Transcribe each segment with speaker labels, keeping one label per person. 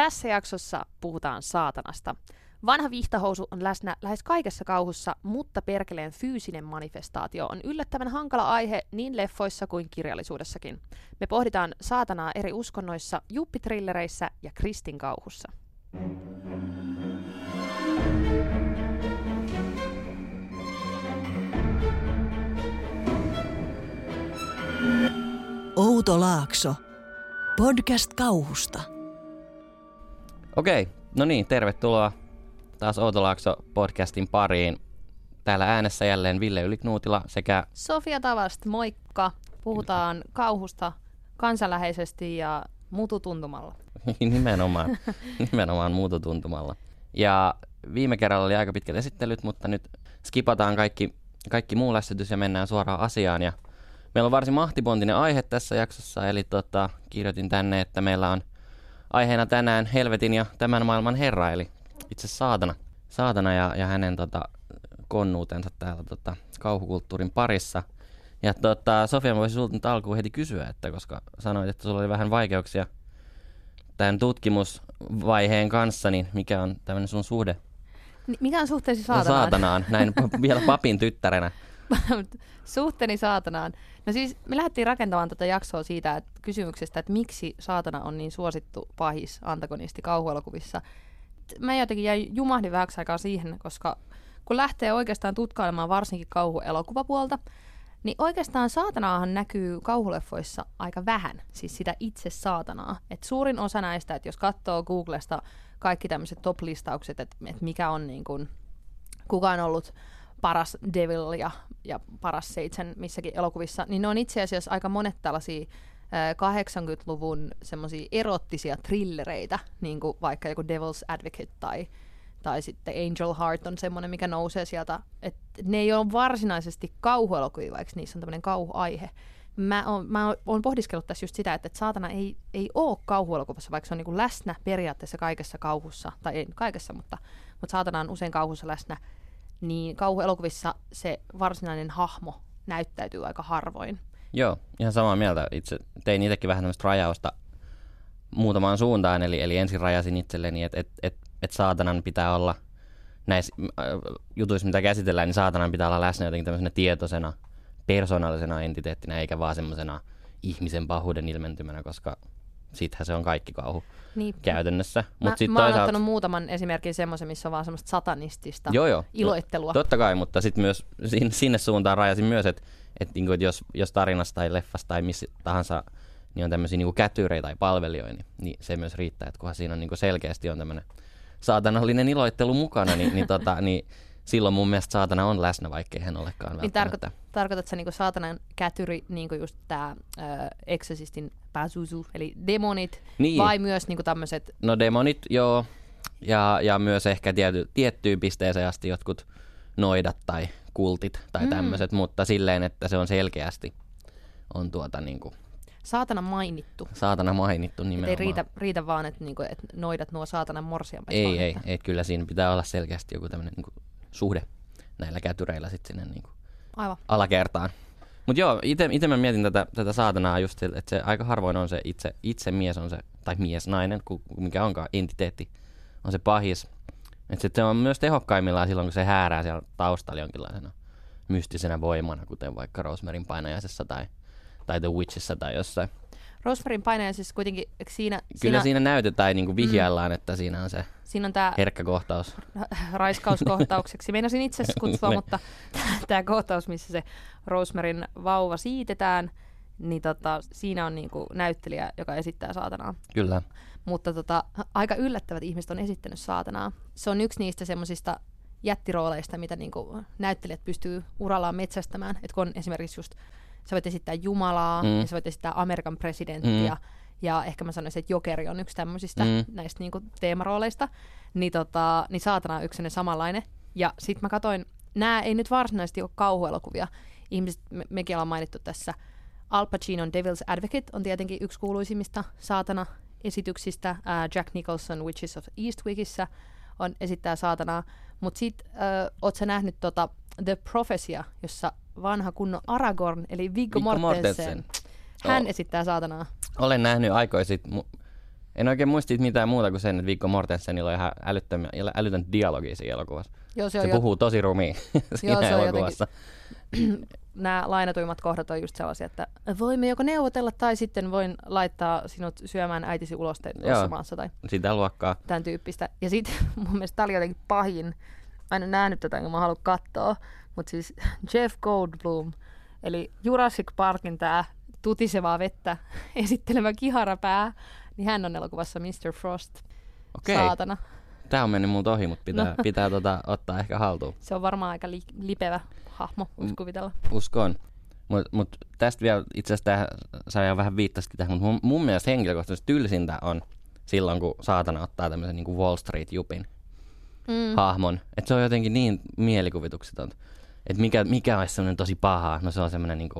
Speaker 1: Tässä jaksossa puhutaan saatanasta. Vanha vihtahousu on läsnä lähes kaikessa kauhussa, mutta perkeleen fyysinen manifestaatio on yllättävän hankala aihe niin leffoissa kuin kirjallisuudessakin. Me pohditaan saatanaa eri uskonnoissa, juppitrillereissä ja kristin kauhussa.
Speaker 2: Outo Laakso. Podcast kauhusta.
Speaker 3: Okei, no niin, tervetuloa taas Outolaakso podcastin pariin. Täällä äänessä jälleen Ville Yliknuutila sekä
Speaker 1: Sofia Tavast, moikka! Puhutaan kauhusta kansanläheisesti ja mututuntumalla.
Speaker 3: nimenomaan, nimenomaan muutotuntumalla. Ja viime kerralla oli aika pitkät esittelyt, mutta nyt skipataan kaikki, kaikki muu lässytys ja mennään suoraan asiaan. Ja meillä on varsin mahtipontinen aihe tässä jaksossa, eli tota, kirjoitin tänne, että meillä on aiheena tänään helvetin ja tämän maailman herra, eli itse saatana. Saatana ja, ja hänen tota, konnuutensa täällä tota, kauhukulttuurin parissa. Ja tota, Sofia, mä voisin sulta nyt alkuun heti kysyä, että koska sanoit, että sulla oli vähän vaikeuksia tämän tutkimusvaiheen kanssa, niin mikä on tämmöinen sun suhde
Speaker 1: Mikä on suhteesi saatanaan?
Speaker 3: saatanaan, näin vielä papin tyttärenä?
Speaker 1: Suhteeni saatanaan. No siis me lähdettiin rakentamaan tätä jaksoa siitä että kysymyksestä, että miksi saatana on niin suosittu pahis antagonisti kauhuelokuvissa. Mä jotenkin jäin jumahdin vähäksi aikaa siihen, koska kun lähtee oikeastaan tutkailemaan varsinkin kauhuelokuvapuolta, niin oikeastaan saatanaahan näkyy kauhuleffoissa aika vähän, siis sitä itse saatanaa. Et suurin osa näistä, että jos katsoo Googlesta kaikki tämmöiset top-listaukset, että et mikä on niin kun, kuka on ollut paras devil ja, ja paras seitsemän missäkin elokuvissa, niin ne on itse asiassa aika monet tällaisia ää, 80-luvun semmoisia erottisia trillereitä, niin kuin vaikka joku Devil's Advocate tai, tai sitten Angel Heart on semmoinen, mikä nousee sieltä. Et ne ei ole varsinaisesti kauhuelokuvia, vaikka niissä on tämmöinen kauhuaihe. Mä oon, mä oon- pohdiskellut tässä just sitä, että, saatana ei, ei ole kauhuelokuvassa, vaikka se on niin läsnä periaatteessa kaikessa kauhussa, tai ei kaikessa, mutta, mutta saatana on usein kauhussa läsnä, niin kauhuelokuvissa se varsinainen hahmo näyttäytyy aika harvoin.
Speaker 3: Joo, ihan samaa mieltä. Itse tein itsekin vähän tämmöistä rajausta muutamaan suuntaan, eli, eli ensin rajasin itselleni, että et, et, et saatanan pitää olla näissä äh, jutuissa, mitä käsitellään, niin saatanan pitää olla läsnä jotenkin tämmöisenä tietoisena, persoonallisena entiteettinä, eikä vaan semmoisena ihmisen pahuuden ilmentymänä, koska sittenhän se on kaikki kauhu
Speaker 1: Niin,
Speaker 3: käytännössä.
Speaker 1: mä,
Speaker 3: Mut sit
Speaker 1: mä oon
Speaker 3: toisaalta-
Speaker 1: ottanut muutaman esimerkin semmoisen, missä on vaan semmoista satanistista
Speaker 3: Joo, joo.
Speaker 1: iloittelua.
Speaker 3: Totta kai, mutta sitten myös sin- sinne suuntaan rajasin myös, että et niinku, et jos, jos tarinassa tai leffassa tai missä tahansa niin on tämmöisiä niinku kätyreitä tai palvelijoita, niin, niin, se myös riittää, että kunhan siinä on niinku selkeästi on tämmöinen saatanallinen iloittelu mukana, niin, niin, tota, niin silloin mun mielestä saatana on läsnä, vaikkei hän olekaan
Speaker 1: Niin tarkoit, tarkoitatko niinku saatanan kätyri, niinku just tää ö, Exorcistin Pazuzu, eli demonit,
Speaker 3: Niin.
Speaker 1: vai myös niinku tämmöiset,
Speaker 3: No demonit, joo, ja, ja myös ehkä tiety, tiettyyn pisteeseen asti jotkut noidat tai kultit tai
Speaker 1: Mm.
Speaker 3: tämmöiset, mutta silleen, että se on selkeästi on tuota niinku,
Speaker 1: saatana mainittu.
Speaker 3: saatana mainittu
Speaker 1: Et
Speaker 3: nimenomaan.
Speaker 1: ei riitä, riitä vaan, että niinku, et noidat nuo saatanan morsia.
Speaker 3: Ei, ei, ei, kyllä siinä pitää olla selkeästi joku tämmöinen niinku, suhde näillä kätyreillä sitten sinne niinku,
Speaker 1: Aivan.
Speaker 3: alakertaan. Mutta joo, itse mä mietin tätä, tätä saatanaa just, että se aika harvoin on se itse, itse mies on se, tai mies, nainen, ku, ku- mikä onkaan entiteetti, on se pahis. Että se on myös tehokkaimmillaan silloin, kun se häärää siellä taustalla jonkinlaisena mystisenä voimana, kuten vaikka Rosemaryn painajaisessa tai, tai The Witchissä tai jossain.
Speaker 1: Rosemaryn painaja siis kuitenkin, siinä,
Speaker 3: Kyllä
Speaker 1: siinä,
Speaker 3: siinä näytetään niin kuin vihjaillaan, että siinä on se
Speaker 1: siinä on tämä
Speaker 3: herkkä kohtaus.
Speaker 1: raiskauskohtaukseksi. Meinasin itse asiassa kutsua, mutta tämä kohtaus, missä se Rosemaryn vauva siitetään, niin tota, siinä on niinku näyttelijä, joka esittää saatanaa.
Speaker 3: Kyllä.
Speaker 1: Mutta tota, aika yllättävät ihmiset on esittänyt saatanaa. Se on yksi niistä semmoisista jättirooleista, mitä niinku näyttelijät pystyy urallaan metsästämään. Et kun on esimerkiksi just, sä voit esittää Jumalaa,
Speaker 3: Mm.
Speaker 1: ja sä voit esittää Amerikan presidenttiä,
Speaker 3: Mm.
Speaker 1: ja ehkä mä sanoisin, että Jokeri on yksi tämmöisistä
Speaker 3: Mm.
Speaker 1: näistä niinku teemarooleista, niin, tota, niin saatana on yksi samanlainen. Ja sit mä katoin, nämä ei nyt varsinaisesti ole kauhuelokuvia. Ihmiset, me, mekin ollaan mainittu tässä, Al Pacinon Devil's Advocate on tietenkin yksi kuuluisimmista saatana esityksistä. Ää, Jack Nicholson Witches of Eastwickissä on esittää saatanaa. Mutta sit äh, oot sä nähnyt tota The Prophecia, jossa vanha kunnon Aragorn, eli Viggo, Mortensen,
Speaker 3: Mortensen.
Speaker 1: hän
Speaker 3: Joo.
Speaker 1: esittää saatanaa.
Speaker 3: Olen nähnyt. Mu- En oikein muista mitään muuta kuin sen, että Viggo Mortensenilla on ihan älyttömiä, älytön dialogi siinä elokuvassa.
Speaker 1: Joo, se,
Speaker 3: Se,
Speaker 1: on
Speaker 3: se puhuu tosi rumia siinä
Speaker 1: Joo, se
Speaker 3: elokuvassa.
Speaker 1: nämä lainatuimmat kohdat on just sellaisia, että voimme joko neuvotella tai sitten voin laittaa sinut syömään äitisi ulosteet tuossa maassa tai
Speaker 3: Sitä luokkaa.
Speaker 1: tämän tyyppistä. Ja sitten mun mielestä tämä oli jotenkin pahin. Mä en ole nähnyt tätä, kun mä haluan katsoa. Mutta siis Jeff Goldblum, eli Jurassic Parkin tämä tutisevaa vettä esittelevä kiharapää, niin hän on elokuvassa Mr. Frost.
Speaker 3: Okei,
Speaker 1: Saatana.
Speaker 3: tää on mennyt multa ohi, mutta pitää,
Speaker 1: No.
Speaker 3: pitää tota, ottaa ehkä haltuun.
Speaker 1: Se on varmaan aika li- lipevä hahmo, voisi kuvitella.
Speaker 3: Uskon. Mutta mut tästä vielä, itse asiassa sä jo vähän viittasitkin tähän, mutta mun, mun mielestä henkilökohtaisesti tylsintä on silloin, kun saatana ottaa tämmöisen niin Wall Street-jupin
Speaker 1: Mm.
Speaker 3: hahmon. Että se on jotenkin niin mielikuvituksetonta. Että mikä, mikä olisi semmoinen tosi paha, no se on semmoinen niin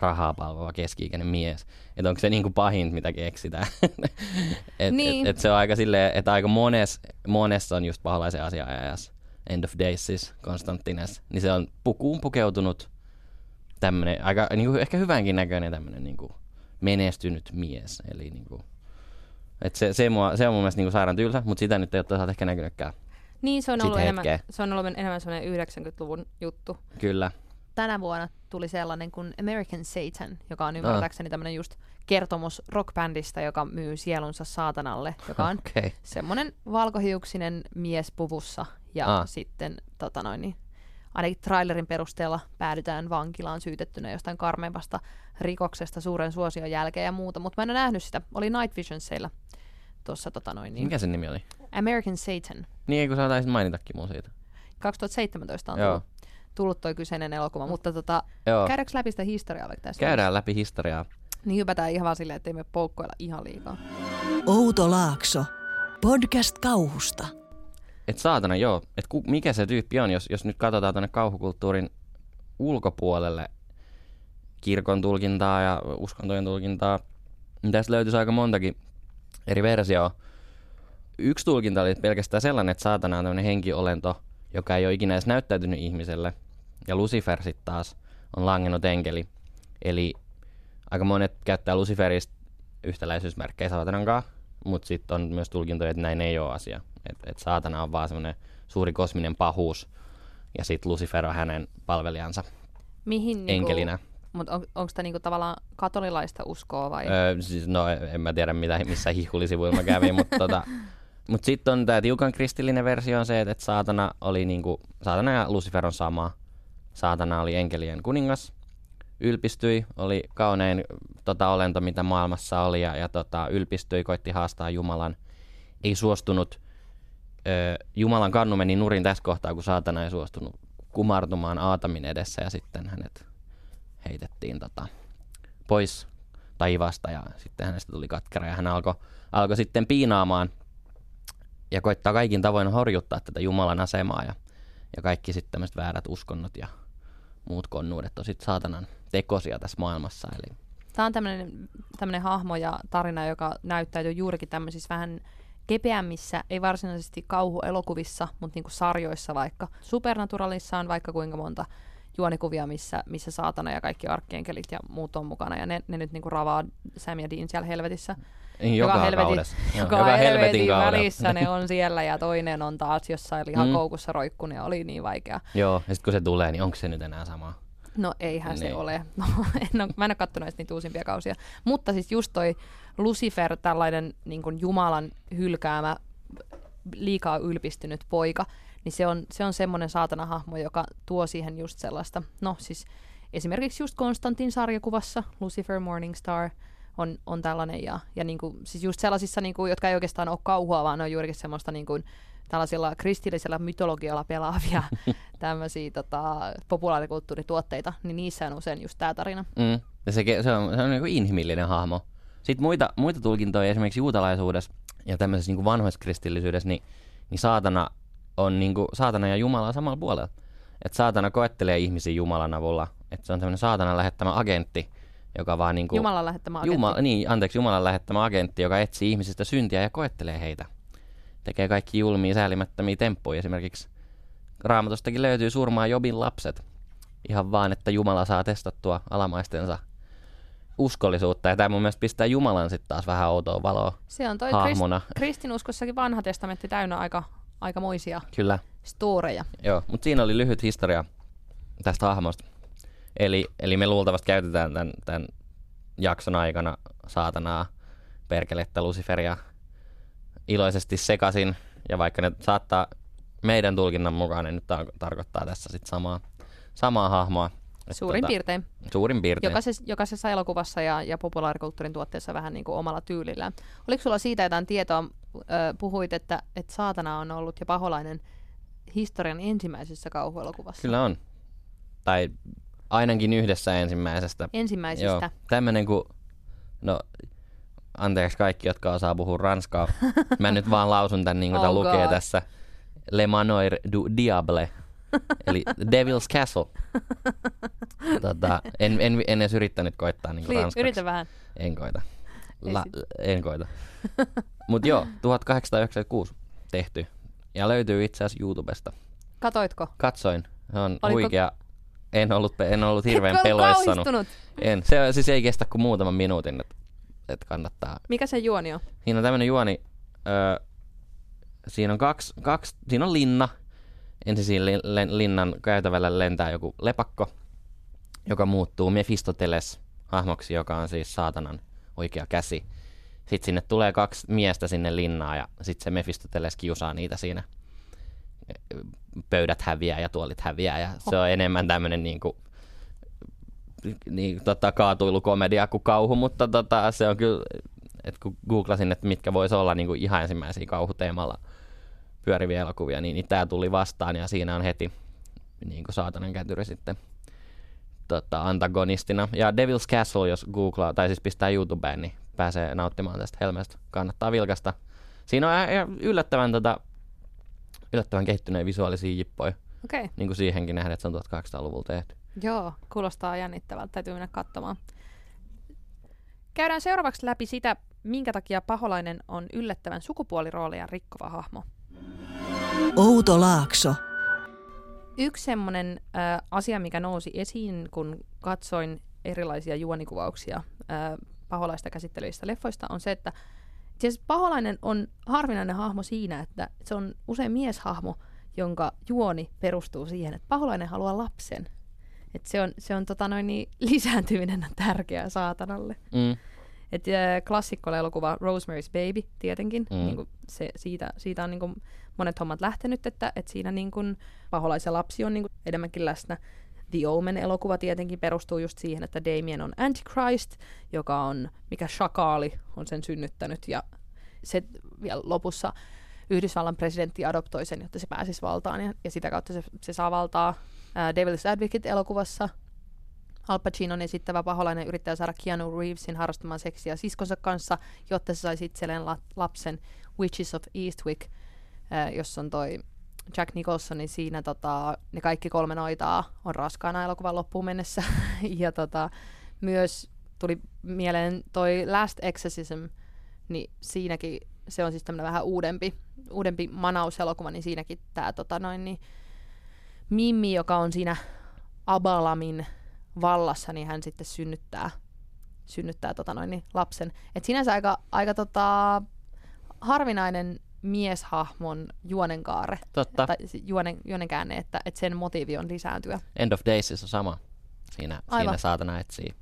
Speaker 3: rahaa palvova keski-ikäinen mies. Että onko se niin kuin pahin, mitä keksitään. et,
Speaker 1: Niin.
Speaker 3: et, et se on aika silleen, että aika mones, monessa on just paholaisen asiaajassa. End of Days siis, Konstantines. Niin se on pukuun pukeutunut tämmöinen, aika niin kuin ehkä hyvänkin näköinen tämmöinen niin kuin menestynyt mies. Eli niin kuin, et se, se, mua, se on mun mielestä niin kuin sairaan tylsä, mutta sitä nyt ei ole toisaalta ehkä näkynytkään.
Speaker 1: Niin, se on, ollut enemmän, se on ollut enemmän semmoinen 90-luvun juttu.
Speaker 3: Kyllä.
Speaker 1: Tänä vuonna tuli sellainen kuin American Satan, joka on ymmärtääkseni tämmöinen just kertomus rockbändistä, joka myy sielunsa saatanalle, joka on.
Speaker 3: Okay.
Speaker 1: semmoinen valkohiuksinen mies puvussa. Ja
Speaker 3: Ah.
Speaker 1: sitten tota noin, niin, ainakin trailerin perusteella päädytään vankilaan syytettynä jostain karmeimmasta rikoksesta suuren suosion jälkeen ja muuta. Mutta mä en ole nähnyt sitä. Oli Night Visionseilla tuossa tota noin, niin,
Speaker 3: Mikä sen nimi oli?
Speaker 1: American Satan.
Speaker 3: Niin, kun sä taisit mainitakin mun siitä.
Speaker 1: 2017 on
Speaker 3: Joo.
Speaker 1: tullut, tullut toi kyseinen elokuva, mutta tota,
Speaker 3: Joo.
Speaker 1: käydäänkö läpi sitä historiaa vaikka tässä?
Speaker 3: Käydään läpi historiaa.
Speaker 1: Niin hypätään ihan vaan silleen, ettei me poukkoilla ihan liikaa.
Speaker 2: Outo Laakso. Podcast kauhusta.
Speaker 3: Et saatana, joo. Et ku, mikä se tyyppi on, jos, jos nyt katsotaan tuonne kauhukulttuurin ulkopuolelle kirkon tulkintaa ja uskontojen tulkintaa, niin tästä löytyisi aika montakin eri versioa. Yksi tulkinta oli pelkästään sellainen, että saatana on tämmöinen henkiolento, joka ei ole ikinä edes näyttäytynyt ihmiselle. Ja Lucifer sitten taas on langennut enkeli. Eli aika monet käyttää Luciferista yhtäläisyysmerkkejä saatanan kanssa, mutta sitten on myös tulkintoja, että näin ei ole asia. Että et saatana on vaan semmoinen suuri kosminen pahuus, ja sitten Lucifer on hänen palvelijansa
Speaker 1: Mihin niinku,
Speaker 3: enkelinä.
Speaker 1: Mutta on, onko tämä niinku tavallaan katolilaista uskoa vai?
Speaker 3: Öö, siis, no en mä tiedä mitä, missä hihulisivuilla mä kävin, mutta tota, mut sitten on tämä tiukan kristillinen versio on se, että et saatana oli niinku, saatana ja Lucifer on sama. Saatana oli enkelien kuningas, ylpistyi, oli kaunein tota, olento, mitä maailmassa oli, ja, ja tota, ylpistyi, koitti haastaa Jumalan. Ei suostunut, ö, Jumalan kannu meni nurin tässä kohtaa, kun saatana ei suostunut kumartumaan Aatamin edessä, ja sitten hänet heitettiin tota, pois taivaasta, ja sitten hänestä tuli katkera, ja hän alkoi alko sitten piinaamaan ja koittaa kaikin tavoin horjuttaa tätä Jumalan asemaa, ja, ja kaikki sitten tämmöiset väärät uskonnot ja muut konnuudet on sitten saatanan tekosia tässä maailmassa. Eli
Speaker 1: Tämä on tämmöinen hahmo ja tarina, joka näyttäytyy juurikin tämmöisissä vähän kepeämmissä, ei varsinaisesti kauhuelokuvissa, mutta niinku sarjoissa vaikka. Supernaturalissa on vaikka kuinka monta juonikuvia, missä, missä saatana ja kaikki arkkienkelit ja muut on mukana, ja ne, ne nyt niinku ravaa Sam ja Dean siellä helvetissä.
Speaker 3: Niin, joka,
Speaker 1: helvetin-
Speaker 3: kaudessa. Joo,
Speaker 1: Joka, joka helvetin
Speaker 3: kaudella.
Speaker 1: välissä ne on siellä, ja toinen on taas jossain lihakoukussa
Speaker 3: Mm.
Speaker 1: roikkun, ja oli niin vaikea.
Speaker 3: Joo, ja sitten kun se tulee, niin onko se nyt enää sama?
Speaker 1: No eihän se
Speaker 3: Niin.
Speaker 1: ole. No, en ole, mä en ole katsonut edes niitä uusimpia kausia. Mutta siis just toi Lucifer, tällainen niin kuin Jumalan hylkäämä, liikaa ylpistynyt poika, niin se on, se on semmoinen saatanahahmo, joka tuo siihen just sellaista, no siis esimerkiksi just Konstantin sarjakuvassa, Lucifer Morningstar, on, on tällainen, ja, ja niin kuin, siis just sellaisissa, niin kuin, jotka ei oikeastaan ole kauhua, vaan ne on juurikin semmoista niin kuin, tällaisilla kristillisellä mytologialla pelaavia tämmöisiä tota, populaarikulttuurituotteita, niin niissä on usein just tämä tarina.
Speaker 3: Mm. Ja se, se on, se on niin inhimillinen hahmo. Sitten muita, muita tulkintoja esimerkiksi juutalaisuudessa ja tämmöisessä niin vanhoissa kristillisyydessä, niin, niin saatana, on niin kuin, saatana ja Jumala on samalla puolella. Et saatana koettelee ihmisiä Jumalan avulla. Et se on tämmöinen saatanan lähettämä agentti, joka vaan niin kuin,
Speaker 1: Jumalan lähettämä agentti.
Speaker 3: Jumala, niin, anteeksi, Jumalan lähettämä agentti, joka etsii ihmisistä syntiä ja koettelee heitä. Tekee kaikki julmia, säälimättömiä temppuja. Esimerkiksi Raamatustakin löytyy surmaa Jobin lapset. Ihan vaan, että Jumala saa testattua alamaistensa uskollisuutta. Ja tämä mun mielestä pistää Jumalan sitten taas vähän outoa valoa
Speaker 1: Se on toi krist,
Speaker 3: hahmona.
Speaker 1: kristinuskossakin vanha testamentti täynnä aika, aikamoisia
Speaker 3: Kyllä,
Speaker 1: storeja.
Speaker 3: joo. Mutta siinä oli lyhyt historia tästä hahmosta. Eli, eli me luultavasti käytetään tämän, tämän jakson aikana saatanaa, perkelettä, Luciferia iloisesti sekasin. Ja vaikka ne saattaa meidän tulkinnan mukaan, ne nyt tar- tarkoittaa tässä sitten samaa, samaa hahmoa. Et
Speaker 1: Suurin piirtein.
Speaker 3: Suurin piirtein.
Speaker 1: Jokaisessa, jokaisessa elokuvassa ja, ja populaarikulttuurin tuotteessa vähän niin kuin omalla tyylillään. Oliko sulla siitä jotain tietoa? Ö, puhuit, että, että saatana on ollut ja paholainen historian ensimmäisessä kauhuelokuvassa.
Speaker 3: Kyllä on. Tai ainakin yhdessä ensimmäisestä.
Speaker 1: Ensimmäisistä.
Speaker 3: Joo, tämmönen kuin, no anteeksi kaikki, jotka osaa puhua ranskaa. Mä nyt vaan lausun tän niin kuin
Speaker 1: Oh
Speaker 3: lukee
Speaker 1: God.
Speaker 3: tässä. Le Manoir du Diable. Eli Devil's Castle. tota, en, en, en edes yrittänyt koittaa niin kuin ranskaksi.
Speaker 1: yritä vähän.
Speaker 3: En koita. La, en koita. Mut joo, 1896 tehty. Ja löytyy itse asiassa YouTubesta.
Speaker 1: Katoitko?
Speaker 3: Katsoin. Se on
Speaker 1: Oliko-
Speaker 3: huikea. En ollut, en ollut hirveän
Speaker 1: Etkö ollut
Speaker 3: peloissani. En. Se siis ei kestä kuin muutaman minuutin, että et kannattaa.
Speaker 1: Mikä se juoni on?
Speaker 3: Siinä on tämmöinen juoni. Öö, siinä on kaksi, kaksi, siinä on linna. Ensin siinä lin, lin, linnan käytävällä lentää joku lepakko, joka muuttuu Mephistoteles hahmoksi, joka on siis saatanan oikea käsi. Sitten sinne tulee kaksi miestä sinne linnaan ja sitten se Mephistoteles kiusaa niitä siinä. Pöydät häviää ja tuolit häviää ja se on enemmän tämmöinen niinku, niin, tota, kaatuilukomedia kuin kauhu, mutta tota, se on kyllä, että kun googlasin, että mitkä voisi olla niin kuin ihan ensimmäisiä kauhuteemalla pyöriviä elokuvia, niin, niin tämä tuli vastaan ja siinä on heti niin kuin saatanan kätyri sitten tota, antagonistina. Ja Devil's Castle, jos googlaa, tai siis pistää YouTubeen, niin pääsee nauttimaan tästä helmestä. Kannattaa vilkasta. Siinä on yllättävän, tota, yllättävän kehittyneitä visuaalisia jippoja,
Speaker 1: Okei. Okay.
Speaker 3: niin kuin siihenkin nähdään, että se on 1800-luvulla tehty.
Speaker 1: Joo, kuulostaa jännittävältä. Täytyy mennä katsomaan. Käydään seuraavaksi läpi sitä, minkä takia paholainen on yllättävän sukupuolirooleja rikkova hahmo.
Speaker 2: Outo Laakso.
Speaker 1: Yksi semmoinen äh, asia, mikä nousi esiin, kun katsoin erilaisia juonikuvauksia äh, paholaista käsittelevistä leffoista, on se, että siis paholainen on harvinainen hahmo siinä, että se on usein mieshahmo, jonka juoni perustuu siihen, että paholainen haluaa lapsen. Et se on, se on tota noin, niin, lisääntyminen on tärkeää saatanalle.
Speaker 3: Mm.
Speaker 1: Et, äh, klassikkoelokuva Rosemary's Baby tietenkin,
Speaker 3: Mm.
Speaker 1: niin se, siitä, siitä on niin kuin monet hommat lähtenyt, että, että siinä niin kuin paholaisen lapsi on niin kuin enemmänkin läsnä. The Omen-elokuva tietenkin perustuu just siihen, että Damien on Antichrist, joka on, mikä shakaali on sen synnyttänyt, ja se vielä lopussa Yhdysvallan presidentti adoptoi sen, jotta se pääsisi valtaan, ja, ja sitä kautta se, se saa valtaa. Ää, Devil's Advocate-elokuvassa Al Pacinon esittävä paholainen yrittää saada Keanu Reevesin harrastamaan seksiä siskonsa kanssa, jotta se saisi itselleen la- lapsen Witches of Eastwick, äh, jossa on toi Jack Nicholson, niin siinä tota, ne kaikki kolme noitaa on raskaana elokuvan loppuun mennessä. ja tota, myös tuli mieleen toi Last Exorcism, niin siinäkin se on siis tämmöinen vähän uudempi, uudempi manauselokuva, niin siinäkin tämä tota noin, niin Mimmi, joka on siinä Abalamin vallassa, niin hän sitten synnyttää, synnyttää tota noin, niin lapsen. Et sinänsä aika, aika tota, harvinainen mieshahmon juonenkaare,
Speaker 3: Totta.
Speaker 1: tai se juonen, juonenkäänne, että, että sen motiivi on lisääntyä.
Speaker 3: End of Days on sama. Siinä,
Speaker 1: Aivan.
Speaker 3: siinä saatana etsii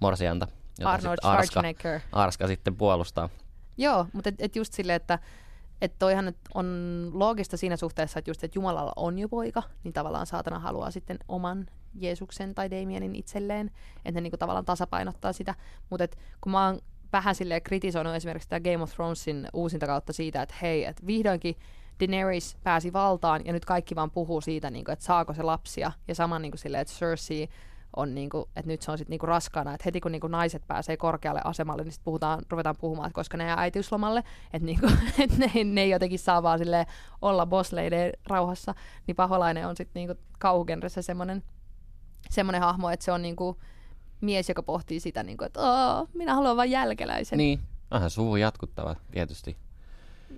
Speaker 3: morsianta, jota
Speaker 1: Arnold
Speaker 3: sitten Arska,
Speaker 1: Schwarzenegger.
Speaker 3: Arska sitten puolustaa.
Speaker 1: Joo, mutta et, et just silleen, että et toihan nyt on loogista siinä suhteessa, että just, että Jumalalla on jo poika, niin tavallaan saatana haluaa sitten oman Jeesuksen tai Damienin itselleen, että ne niinku tavallaan tasapainottaa sitä. Mutta kun mä oon vähän silleen kritisoinut esimerkiksi sitä Game of Thronesin uusinta kautta siitä, että hei, että vihdoinkin Daenerys pääsi valtaan ja nyt kaikki vaan puhuu siitä, niinku, että saako se lapsia. Ja sama niinku silleen, että Cersei on niinku, että nyt se on sitten niinku raskaana, että heti kun niinku naiset pääsee korkealle asemalle, niin sit puhutaan, ruvetaan puhumaan, että koska ne jää äitiyslomalle, että niinku, et ne, ne ei jotenkin saa vaan silleen olla bossleiden rauhassa, niin paholainen on sitten niinku kauhugenressä semmoinen semmoinen hahmo, että se on niinku mies, joka pohtii sitä, niinku, että Oo, minä haluan vain jälkeläisen.
Speaker 3: Niin, onhan suvun jatkuttava tietysti.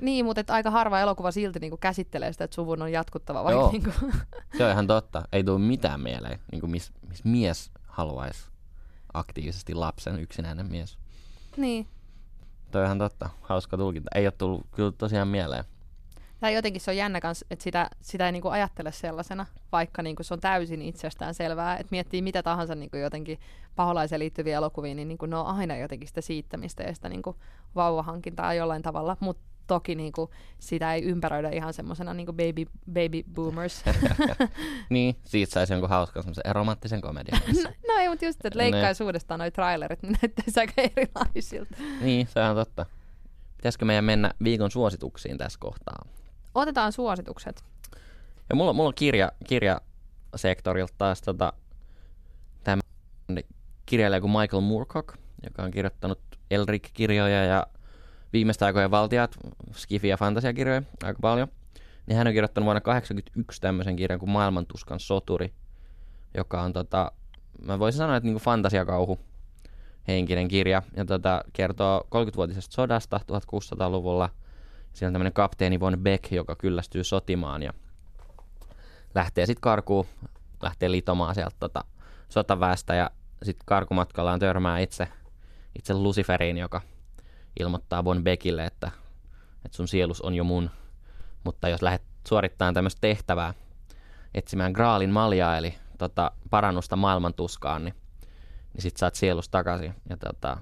Speaker 1: Niin, mutta et aika harva elokuva silti niinku käsittelee sitä, että suvun on jatkuttava, vaikka
Speaker 3: Joo.
Speaker 1: niinku,
Speaker 3: Se on ihan totta. Ei tule mitään mieleen, niin kuin miss, miss mies haluaisi aktiivisesti lapsen yksinäinen mies.
Speaker 1: Niin.
Speaker 3: Toi on ihan totta. Hauska tulkinta. Ei ole tullut kyllä tosiaan mieleen.
Speaker 1: Tai jotenkin se on jännä kans, että sitä, sitä ei niinku ajattele sellaisena, vaikka niinku se on täysin itsestään selvää. Että miettii mitä tahansa niinku jotenkin paholaiseen liittyviä elokuvia, niin niinku ne on aina jotenkin sitä siittämistä ja sitä niinku vauvahankintaa jollain tavalla. Mutta toki niinku sitä ei ympäröidä ihan semmoisena niinku baby, baby boomers.
Speaker 3: Niin, siitä saisi jonkun hauskan semmoisen romanttisen komedian.
Speaker 1: no, no ei, mutta just, että leikkaisuudestaan noi trailerit, niin näyttäisi aika erilaisilta.
Speaker 3: niin, se on totta. Pitäisikö meidän mennä viikon suosituksiin tässä kohtaa?
Speaker 1: Otetaan suositukset.
Speaker 3: Ja mulla, mulla on kirja, kirjasektorilta taas tota, tämä kirjailija kuin Michael Moorcock, joka on kirjoittanut Elric-kirjoja ja viimeistä aikojen valtiat, skifi- ja fantasiakirjoja aika paljon. Niin hän on kirjoittanut vuonna 1981 tämmöisen kirjan kuin Maailmantuskan soturi, joka on tota, mä voisin sanoa, että niinku fantasiakauhu henkinen kirja. Ja tota, kertoo 30-vuotisesta sodasta 1600-luvulla. Siinä on tämmöinen kapteeni von Beck, joka kyllästyy sotimaan ja lähtee sitten karkuun, lähtee litomaan sieltä tota, sotaväestä ja sitten karkumatkallaan törmää itse, itse Luciferiin, joka ilmoittaa Von Beckille, että, että sun sielus on jo mun. Mutta jos lähdet suorittamaan tämmöistä tehtävää, etsimään Graalin maljaa, eli tota, parannusta maailman tuskaan, niin, niin sit saat sielus takaisin. Ja tota,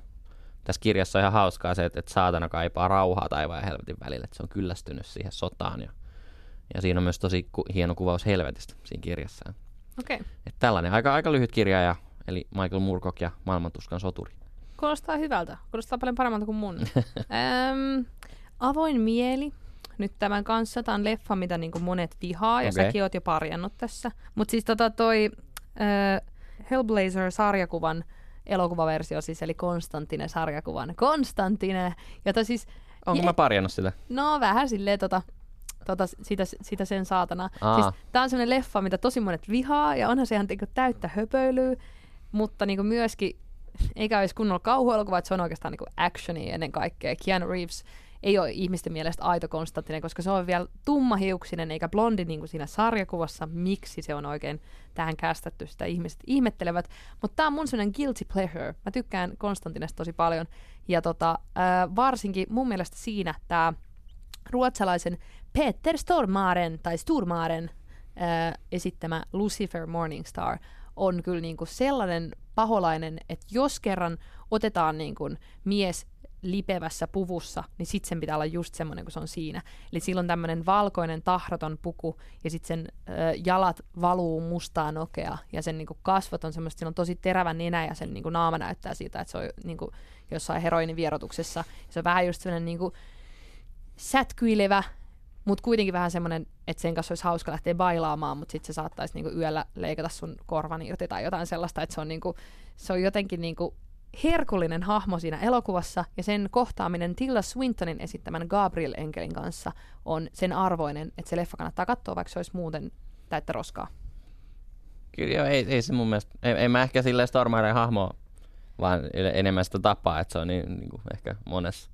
Speaker 3: tässä kirjassa on ihan hauskaa se, että, että saatana kaipaa rauhaa taivaan ja helvetin välillä, että se on kyllästynyt siihen sotaan. Ja, ja siinä on myös tosi ku, hieno kuvaus helvetistä siinä kirjassa.
Speaker 1: Okei. Okay.
Speaker 3: Että tällainen aika, aika lyhyt kirja, ja, eli Michael Moorcock ja Maailmantuskan soturi.
Speaker 1: Kuulostaa hyvältä. Kuulostaa paljon paremmalta kuin mun. Öm, avoin mieli. Nyt tämän kanssa. Tämä on leffa, mitä niin monet vihaa, ja
Speaker 3: Okei.
Speaker 1: säkin oot jo parjannut tässä. Mutta siis tota toi ö, Hellblazer-sarjakuvan elokuvaversio, siis eli Konstantine-sarjakuvan. Konstantine! Jota siis,
Speaker 3: Onko
Speaker 1: Je-
Speaker 3: mä parjannut sitä?
Speaker 1: no vähän silleen tota, tota, sitä, sitä sen saatana.
Speaker 3: Aa.
Speaker 1: Siis, tää on semmoinen leffa, mitä tosi monet vihaa, ja onhan se ihan niinku täyttä höpöilyä, mutta niinku myöskin, eikä olisi kunnolla kauhuelokuva, että se on oikeastaan niinku actionia ennen kaikkea. Keanu Reeves ei ole ihmisten mielestä aito Konstanttinen, koska se on vielä tummahiuksinen eikä blondi niin kuin siinä sarjakuvassa, miksi se on oikein tähän kästetty, sitä ihmiset ihmettelevät. Mutta tämä on mun sellainen guilty pleasure. Mä tykkään Konstantinesta tosi paljon. Ja tota, äh, varsinkin mun mielestä siinä tämä ruotsalaisen Peter Stormaren tai Sturmaren äh, esittämä Lucifer Morningstar on kyllä niinku sellainen paholainen, että jos kerran otetaan niinku mies lipevässä puvussa, niin sitten sen pitää olla just semmoinen kuin se on siinä. Eli sillä on tämmöinen valkoinen tahraton puku ja sitten sen ö, jalat valuu mustaa nokea ja sen niinku kasvot on semmoista, on tosi terävä nenä ja sen niinku naama näyttää siltä, että se on niinku jossain heroinivierotuksessa. Se on vähän just semmoinen niinku sätkyilevä, mutta kuitenkin vähän semmoinen, että sen kanssa olisi hauska lähteä bailaamaan, mutta sitten se saattaisi niinku yöllä leikata sun korvan irti tai jotain sellaista, että se on, niinku, se on jotenkin niinku herkullinen hahmo siinä elokuvassa, ja sen kohtaaminen Tilda Swintonin esittämän Gabriel Enkelin kanssa on sen arvoinen, että se leffa kannattaa katsoa, vaikka se olisi muuten täyttä roskaa.
Speaker 3: Kyllä joo, ei, ei se mun mielestä, ei, ei mä ehkä silleen Stormaren hahmo, vaan enemmän sitä tapaa, että se on niin, niin kuin ehkä monessa,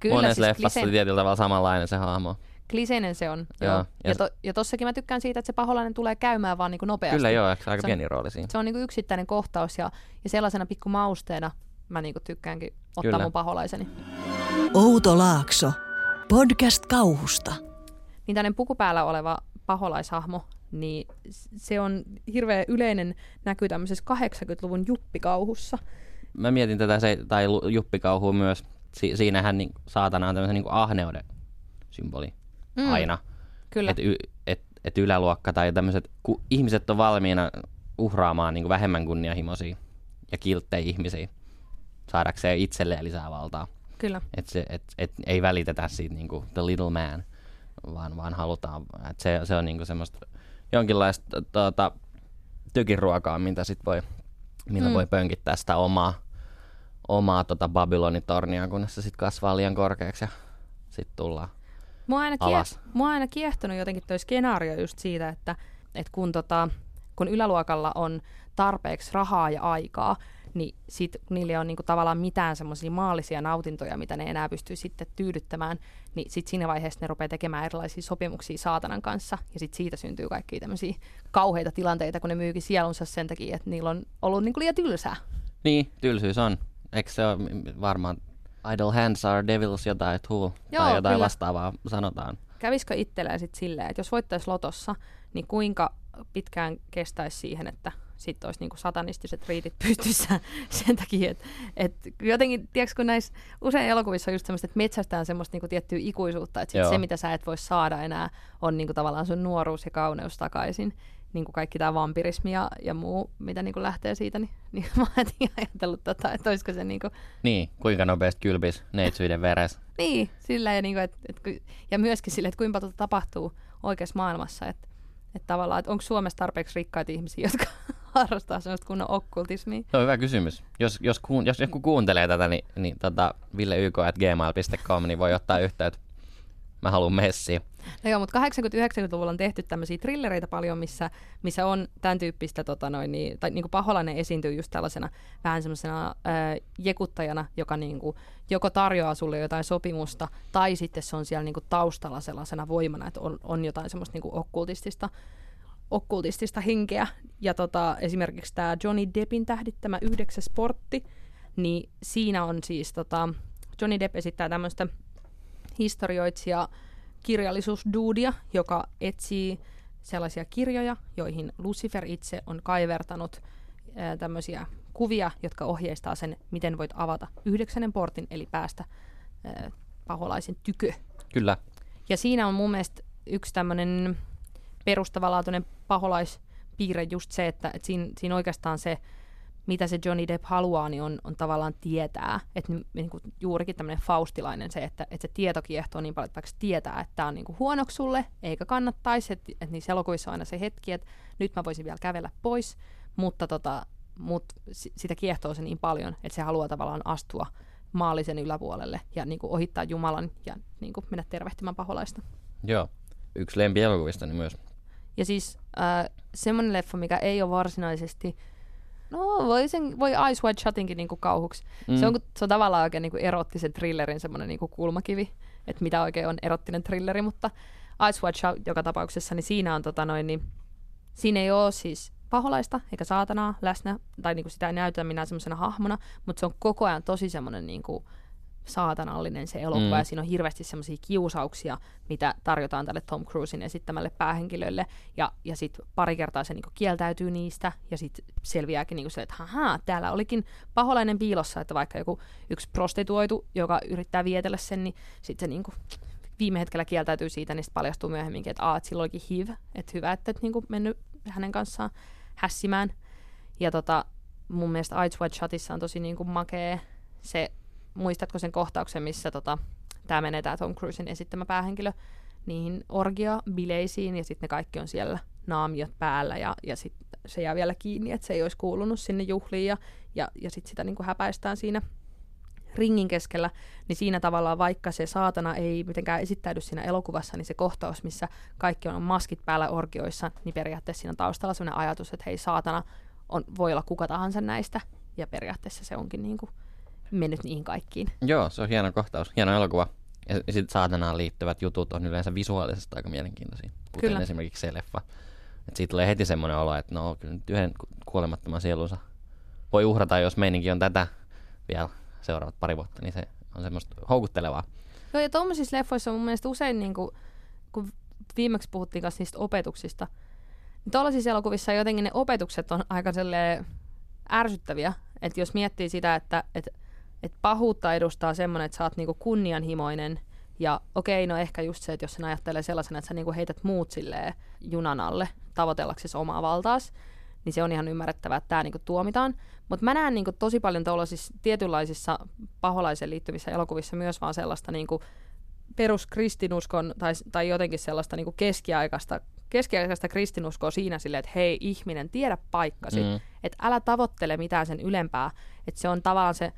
Speaker 1: Kyllä,
Speaker 3: monessa
Speaker 1: siis
Speaker 3: leffassa
Speaker 1: klise-
Speaker 3: tietyllä tavalla samanlainen se hahmo.
Speaker 1: Kliseinen se on.
Speaker 3: Joo,
Speaker 1: Joo.
Speaker 3: ja
Speaker 1: to, ja tossakin mä tykkään siitä, että se paholainen tulee käymään vaan niinku nopeasti.
Speaker 3: Kyllä joo, aika
Speaker 1: Se on-
Speaker 3: pieni rooli siinä.
Speaker 1: Se on niinku yksittäinen kohtaus ja, ja sellaisena pikku mausteena mä niinku tykkäänkin ottaa
Speaker 3: Kyllä.
Speaker 1: mun paholaiseni.
Speaker 2: Outo Laakso. Podcast kauhusta.
Speaker 1: Niin tämmöinen pukupäällä oleva paholaishahmo, niin se on hirveän yleinen, näkyy tämmöisessä 80-luvun juppikauhussa.
Speaker 3: Mä mietin tätä se, tai juppikauhua myös. Si- siinähän niin, saatana on tämmöisen niin ahneuden symboli mm. aina.
Speaker 1: Kyllä.
Speaker 3: Että y- et, et yläluokka tai tämmöiset, kun ihmiset on valmiina uhraamaan niin vähemmän kunnianhimoisia ja kilttejä ihmisiä saadakseen itselleen lisää valtaa.
Speaker 1: Kyllä.
Speaker 3: Et se, et, et ei välitetä siitä niinku the little man, vaan, vaan halutaan, että se, se on niinku semmoista jonkinlaista tuota, tykiruokaa, mitä sit voi, millä mm. voi pönkittää sitä omaa, omaa tota Babylonitornia, kunnes se sit kasvaa liian korkeaksi ja sit tullaan.
Speaker 1: Mua on aina,
Speaker 3: Alas.
Speaker 1: kieh- mua on aina kiehtonut jotenkin toi skenaario just siitä, että, että kun, tota, kun yläluokalla on tarpeeksi rahaa ja aikaa, niin sit kun niillä ei ole niinku tavallaan mitään semmoisia maallisia nautintoja, mitä ne enää pystyy sitten tyydyttämään, niin sit siinä vaiheessa ne rupeaa tekemään erilaisia sopimuksia saatanan kanssa, ja sit siitä syntyy kaikkia tämmöisiä kauheita tilanteita, kun ne myykin sielunsa sen takia, että niillä on ollut niinku liian tylsää.
Speaker 3: Niin, tylsyys on. Eikö se ole varmaan idle hands are devils jotain tool
Speaker 1: Joo,
Speaker 3: tai jotain
Speaker 1: kyllä.
Speaker 3: vastaavaa sanotaan.
Speaker 1: Kävisikö itselleen sitten silleen, että jos voittaisi lotossa, niin kuinka pitkään kestäisi siihen, että sitten olisi niinku satanistiset riitit pystyssä sen takia, että et jotenkin, tiedätkö, kun näissä usein elokuvissa on just semmoista, että metsästään semmoista niinku tiettyä ikuisuutta, että sit
Speaker 3: Joo.
Speaker 1: se, mitä sä et voi saada enää, on niinku tavallaan sun nuoruus ja kauneus takaisin. Niin kuin kaikki tämä vampirismi ja, ja muu, mitä niinku lähtee siitä, niin, niin mä heti ajatellut, tota, että olisiko se niinku,
Speaker 3: Niin, kuinka nopeasti kylpis neitsyiden veres.
Speaker 1: niin, sillä ja, niin kuin, et, et, ja myöskin sille, että kuinka paljon tapahtuu oikeassa maailmassa. Että et tavallaan, että onko Suomessa tarpeeksi rikkaita ihmisiä, jotka harrastaa sellaista kunnon okkultismia.
Speaker 3: Se on hyvä kysymys. Jos, jos, kuun, jos joku kuuntelee tätä, niin, niin tota, villeyk.gmail.com, niin voi ottaa yhteyttä. Mä haluan messiä.
Speaker 1: No joo, mutta 80-90-luvulla on tehty tämmöisiä trillereitä paljon, missä, missä on tämän tyyppistä, tota noin, niin, tai niin kuin paholainen esiintyy just tällaisena vähän semmoisena jekuttajana, joka niin kuin, joko tarjoaa sulle jotain sopimusta, tai sitten se on siellä niin kuin taustalla sellaisena voimana, että on, on jotain semmoista niin kuin okkultistista, okkultistista henkeä. Ja tota, esimerkiksi tämä Johnny Deppin tähdittämä yhdeksäs sportti, niin siinä on siis, tota, Johnny Depp esittää tämmöistä historioitsija kirjallisuusduudia, joka etsii sellaisia kirjoja, joihin Lucifer itse on kaivertanut ää, tämmöisiä kuvia, jotka ohjeistaa sen, miten voit avata yhdeksännen portin, eli päästä ää, paholaisen tykö.
Speaker 3: Kyllä.
Speaker 1: Ja siinä on mun mielestä yksi tämmöinen perustavanlaatuinen paholaispiirre just se, että, että siinä, siinä oikeastaan se, mitä se Johnny Depp haluaa, niin on, on tavallaan tietää. Että ni- niin kuin juurikin tämmöinen faustilainen se, että, että se tieto kiehtoo niin paljon, että vaikka tietää, että tämä on niin kuin huonoksi sulle, eikä kannattaisi, että, että niissä elokuvissa on aina se hetki, että nyt mä voisin vielä kävellä pois, mutta tota, mut si- sitä kiehtoo se niin paljon, että se haluaa tavallaan astua maallisen yläpuolelle ja niin kuin ohittaa Jumalan ja niin kuin mennä tervehtimään paholaista.
Speaker 3: Joo. Yksi lempielokuvista niin myös.
Speaker 1: Ja siis äh, semmoinen leffa, mikä ei ole varsinaisesti, no voi, sen, voi Ice White Shutinkin niinku kauhuksi. Mm. Se, on, se on tavallaan oikein niinku erottisen thrillerin semmoinen niinku kulmakivi, että mitä oikein on erottinen thrilleri, mutta Ice White Shut joka tapauksessa, niin siinä on tota noin, niin siinä ei ole siis paholaista eikä saatanaa läsnä, tai niinku sitä ei näytetä minä semmoisena hahmona, mutta se on koko ajan tosi semmoinen niinku saatanallinen se elokuva,
Speaker 3: Mm.
Speaker 1: ja siinä on hirveästi semmoisia kiusauksia, mitä tarjotaan tälle Tom Cruisin esittämälle päähenkilölle, ja, ja sitten pari kertaa se niinku kieltäytyy niistä, ja sitten selviääkin niinku se, että haha, täällä olikin paholainen piilossa, että vaikka joku yksi prostituoitu, joka yrittää vietellä sen, niin sitten se niinku viime hetkellä kieltäytyy siitä, niin sitten paljastuu myöhemminkin, että, aa, että sillä olikin HIV, että hyvä, että et niinku mennyt hänen kanssaan hässimään. Ja tota, mun mielestä Eyes Wide Shutissa on tosi niinku makee se, muistatko sen kohtauksen, missä tota, tämä menee tämä Tom Cruisin esittämä päähenkilö niihin orgia-bileisiin ja sitten ne kaikki on siellä naamiot päällä ja, ja sitten se jää vielä kiinni, että se ei olisi kuulunut sinne juhliin ja, ja, ja sitten sitä niinku häpäistään siinä ringin keskellä, niin siinä tavallaan vaikka se saatana ei mitenkään esittäydy siinä elokuvassa, niin se kohtaus, missä kaikki on maskit päällä orgioissa, niin periaatteessa siinä on taustalla sellainen ajatus, että hei saatana on, voi olla kuka tahansa näistä, ja periaatteessa se onkin niin kuin mennyt niihin kaikkiin.
Speaker 3: Joo, se on hieno kohtaus, hieno elokuva. Ja sitten saatanaan liittyvät jutut on yleensä visuaalisesti aika mielenkiintoisia. Kuten
Speaker 1: Kyllä.
Speaker 3: esimerkiksi se leffa. Et siitä tulee heti semmoinen olo, että no kyllä nyt yhden ku- kuolemattoman sielunsa voi uhrata, jos meininki on tätä vielä seuraavat pari vuotta, niin se on semmoista houkuttelevaa.
Speaker 1: Joo, ja tuommoisissa leffoissa on mun mielestä usein, niin kuin, kun viimeksi puhuttiin kanssa niistä opetuksista, niin tuollaisissa elokuvissa jotenkin ne opetukset on aika ärsyttäviä. Että jos miettii sitä, että et, et pahuutta edustaa semmoinen, että sä oot niinku kunnianhimoinen, ja okei, no ehkä just se, että jos sen ajattelee sellaisena, että sä niinku heität muut silleen junan alle tavoitellaksesi omaa valtaas, niin se on ihan ymmärrettävää, että tämä niinku tuomitaan. Mutta mä näen niinku tosi paljon tuollaisissa tietynlaisissa paholaisen liittyvissä elokuvissa myös vaan sellaista niinku peruskristinuskon tai, tai jotenkin sellaista niinku keskiaikaista, keskiaikaista kristinuskoa siinä silleen, että hei ihminen, tiedä paikkasi,
Speaker 3: mm.
Speaker 1: että älä tavoittele mitään sen ylempää, että se on tavallaan se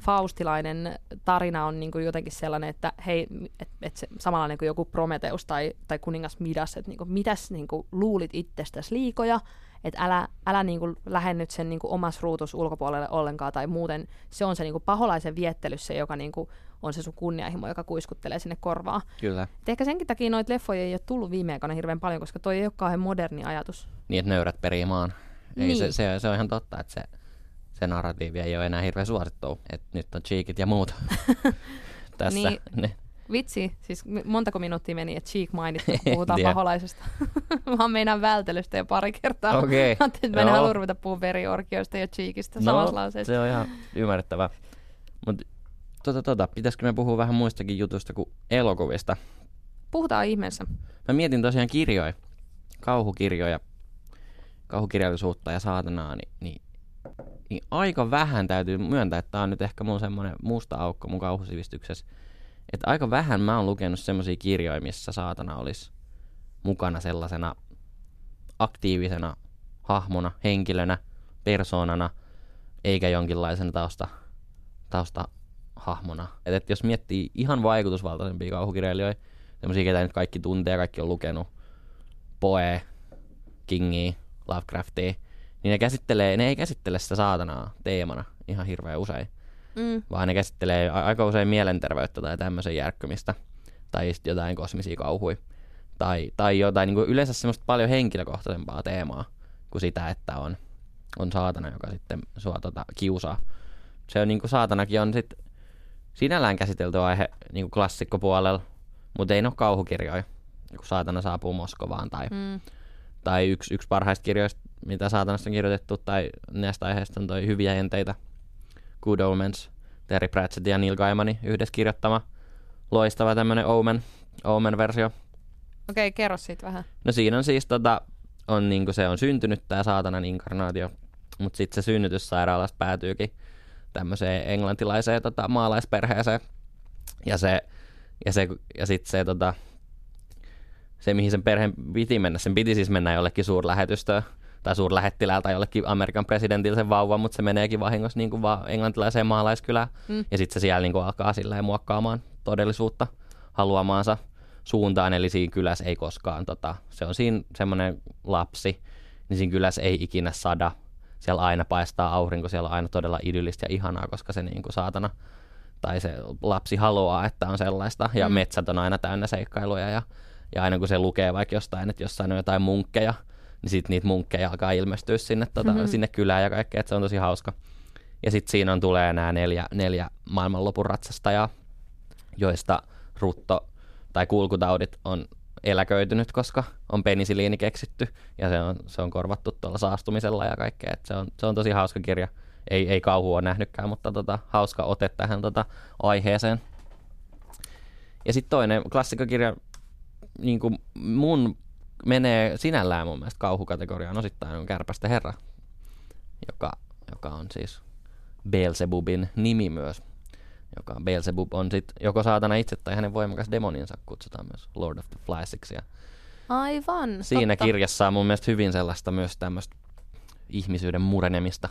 Speaker 1: faustilainen tarina on niinku jotenkin sellainen, että hei, että et se samanlainen kuin joku Prometeus tai, tai kuningas Midas, että niinku, mitäs niinku luulit itsestäsi liikoja, että älä, älä niinku lähde nyt sen niinku omas ruutus ulkopuolelle ollenkaan tai muuten se on se niinku paholaisen viettely se, joka niinku on se sun kunnianhimo, joka kuiskuttelee sinne korvaan.
Speaker 3: Kyllä.
Speaker 1: Et ehkä senkin takia noita leffoja ei ole tullut viime aikoina hirveän paljon, koska toi ei ole kauhean moderni ajatus.
Speaker 3: Niin, että nöyrät perii maan. Ei,
Speaker 1: Niin.
Speaker 3: se, se, se, on ihan totta, että se, se narratiivi ei ole enää hirveän suosittu, että nyt on cheekit ja muut tässä.
Speaker 1: Niin.
Speaker 3: Ne.
Speaker 1: Vitsi, siis montako minuuttia meni, että Cheek mainittu, kun puhutaan paholaisesta. Mä meinaan vältelystä jo pari kertaa.
Speaker 3: Okei,
Speaker 1: Ajattelin, että mä en halua ruveta puhua veriorkioista ja Cheekistä samassa lauseessa.
Speaker 3: No, se on ihan ymmärrettävää. Mutta tota, tota, pitäisikö me puhua vähän muistakin jutuista kuin elokuvista?
Speaker 1: Puhutaan ihmeessä.
Speaker 3: Mä mietin tosiaan kirjoja, kauhukirjoja, kauhukirjallisuutta ja saatanaa, niin, niin, niin aika vähän täytyy myöntää, että tää on nyt ehkä mun semmonen musta aukko mun kauhusivistyksessä. Että aika vähän mä oon lukenut semmoisia kirjoja, missä saatana olisi mukana sellaisena aktiivisena hahmona, henkilönä, persoonana, eikä jonkinlaisena tausta, taustahahmona. Et, et jos miettii ihan vaikutusvaltaisempia kauhukirjailijoita, semmoisia, ketä nyt kaikki tuntee kaikki on lukenut, Poe, Kingia, Lovecraftia, niin ne, käsittelee, ne ei käsittele sitä saatanaa teemana ihan hirveän usein,
Speaker 1: Mm.
Speaker 3: vaan ne käsittelee aika usein mielenterveyttä tai tämmöisen järkkymistä, tai jotain kosmisia kauhuja, tai, tai jotain niin kuin yleensä semmoista paljon henkilökohtaisempaa teemaa kuin sitä, että on, on saatana, joka sitten sua tota, kiusaa. Se on niin kuin saatanakin on sit sinällään käsitelty aihe niin kuin klassikkopuolella, mutta ei ne ole kauhukirjoja, kun saatana saapuu Moskovaan tai,
Speaker 1: Mm.
Speaker 3: tai yksi, yksi parhaista kirjoista, mitä saatanasta on kirjoitettu, tai näistä aiheista on toi Hyviä enteitä, Good Omens, Terry Pratchett ja Neil Gaimanin yhdessä kirjoittama loistava tämmönen Omen, Omen-versio.
Speaker 1: Okei, kerro siitä vähän.
Speaker 3: No siinä on siis tota, on niinku se on syntynyt tää saatanan inkarnaatio, mutta sitten se synnytyssairaalasta päätyykin tämmöiseen englantilaiseen tota, maalaisperheeseen. Ja se, ja se, ja sit se tota, se, mihin sen perheen piti mennä, sen piti siis mennä jollekin suurlähetystöön tai suurlähettilään tai jollekin Amerikan presidentille sen vauva, mutta se meneekin vahingossa niin kuin vaan englantilaiseen maalaiskylään.
Speaker 1: Mm.
Speaker 3: Ja sitten se siellä niin kuin alkaa silleen muokkaamaan todellisuutta haluamaansa suuntaan, eli siinä kylässä ei koskaan, tota, se on siinä semmoinen lapsi, niin siinä kylässä ei ikinä sada. Siellä aina paistaa aurinko, siellä on aina todella idyllistä ja ihanaa, koska se niin kuin saatana tai se lapsi haluaa, että on sellaista. Ja
Speaker 1: Mm.
Speaker 3: metsät on aina täynnä seikkailuja ja, ja aina kun se lukee vaikka jostain, että jossain on jotain munkkeja, niin sitten niitä munkkeja alkaa ilmestyä sinne, tota,
Speaker 1: Mhm.
Speaker 3: sinne kylään ja kaikkea, että se on tosi hauska. Ja sitten siinä on tulee nämä neljä, neljä maailmanlopun ratsastajaa, joista rutto tai kulkutaudit on eläköitynyt, koska on penisiliini keksitty ja se on, se on korvattu tuolla saastumisella ja kaikkea. Et se, on, se on tosi hauska kirja. Ei, ei kauhu ole nähnytkään, mutta tota, hauska ote tähän tota, aiheeseen. Ja sitten toinen klassikkokirja, niin kuin mun menee sinällään mun mielestä kauhukategoriaan osittain on Kärpästä herra, joka, joka on siis Beelzebubin nimi myös. Joka Beelzebub on sit joko saatana itse tai hänen voimakas demoninsa kutsutaan myös Lord of the Fliesiksi.
Speaker 1: Aivan,
Speaker 3: siinä
Speaker 1: totta.
Speaker 3: kirjassa on mun mielestä hyvin sellaista myös tämmöistä ihmisyyden murenemista.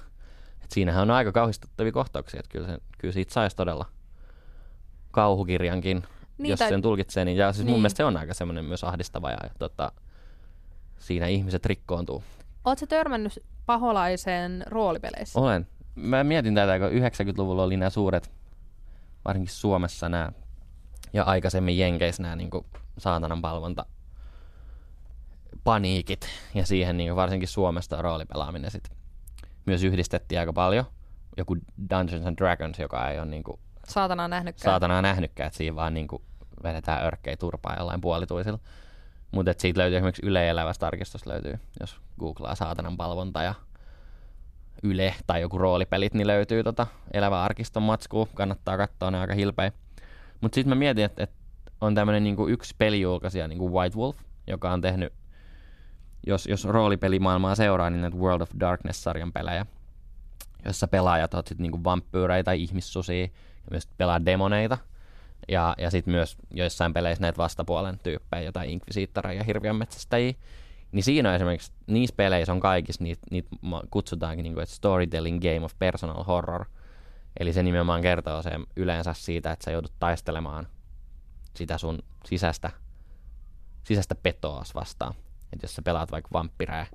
Speaker 3: Et siinähän on aika kauhistuttavia kohtauksia, että kyllä, se, kyllä siitä saisi todella kauhukirjankin,
Speaker 1: Niin,
Speaker 3: jos
Speaker 1: tai-
Speaker 3: sen tulkitsee. Niin, ja siis mun
Speaker 1: Niin.
Speaker 3: mielestä se on aika semmoinen myös ahdistava ja, tota, siinä ihmiset rikkoontuu.
Speaker 1: Oletko törmännyt paholaiseen roolipeleissä?
Speaker 3: Olen. Mä mietin tätä, kun 90-luvulla oli nämä suuret, varsinkin Suomessa nämä, ja aikaisemmin Jenkeissä nämä niin saatanan palvonta paniikit, ja siihen niin varsinkin Suomesta roolipelaaminen sit myös yhdistettiin aika paljon. Joku Dungeons and Dragons, joka ei ole niin kuin
Speaker 1: Saatana on nähnytkään.
Speaker 3: saatanaa nähnytkään, että siinä vaan niin kuin vedetään örkkejä turpaa jollain puolituisilla. Mutta siitä löytyy esimerkiksi Yle Elävästä löytyy, jos googlaa saatanan palvonta ja Yle tai joku roolipelit, niin löytyy tota Elävä arkiston matskua. Kannattaa katsoa, ne on aika hilpeä. Mutta sitten mä mietin, että, että on tämmöinen niinku yksi pelijulkaisija, niinku White Wolf, joka on tehnyt, jos, jos roolipelimaailmaa seuraa, niin näitä World of Darkness-sarjan pelejä, jossa pelaajat ovat sitten niinku vampyyrejä tai ihmissusia, ja myös pelaa demoneita. Ja, ja sitten myös joissain peleissä näitä vastapuolen tyyppejä, jotain inkvisiittoreja ja hirviön metsästäjiä. Niin siinä on esimerkiksi, niissä peleissä on kaikissa, niitä, niitä ma- kutsutaankin niinku, että storytelling game of personal horror. Eli se nimenomaan kertoo sen yleensä siitä, että sä joudut taistelemaan sitä sun sisäistä, sisäistä petoa vastaan. Että jos sä pelaat vaikka vamppireja,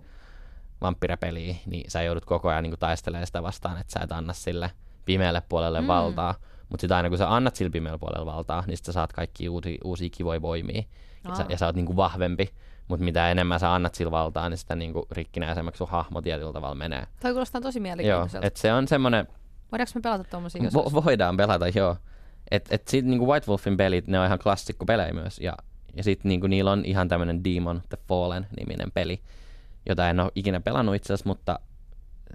Speaker 3: vampirepeliä, niin sä joudut koko ajan niin taistelemaan sitä vastaan, että sä et anna sille pimeälle puolelle
Speaker 1: mm.
Speaker 3: valtaa. Mutta sitten aina kun sä annat sille pimeälle puolelle valtaa, niin sä saat kaikki uusia, uusia kivoja voimia. ja, sä, ja sä oot niinku vahvempi, mutta mitä enemmän sä annat sillä valtaa, niin sitä niinku rikkinäisemmäksi sun hahmo tietyllä tavalla menee.
Speaker 1: Toi kuulostaa tosi
Speaker 3: Joo,
Speaker 1: mielenkiintoiselta.
Speaker 3: et se on semmoinen,
Speaker 1: Voidaanko me pelata tuommoisia
Speaker 3: vo, voidaan pelata, joo. Et, et sit niinku White Wolfin pelit, ne on ihan klassikko pelejä myös, ja, ja sit niinku niillä on ihan tämmöinen Demon the Fallen-niminen peli, jota en ole ikinä pelannut itse asiassa, mutta,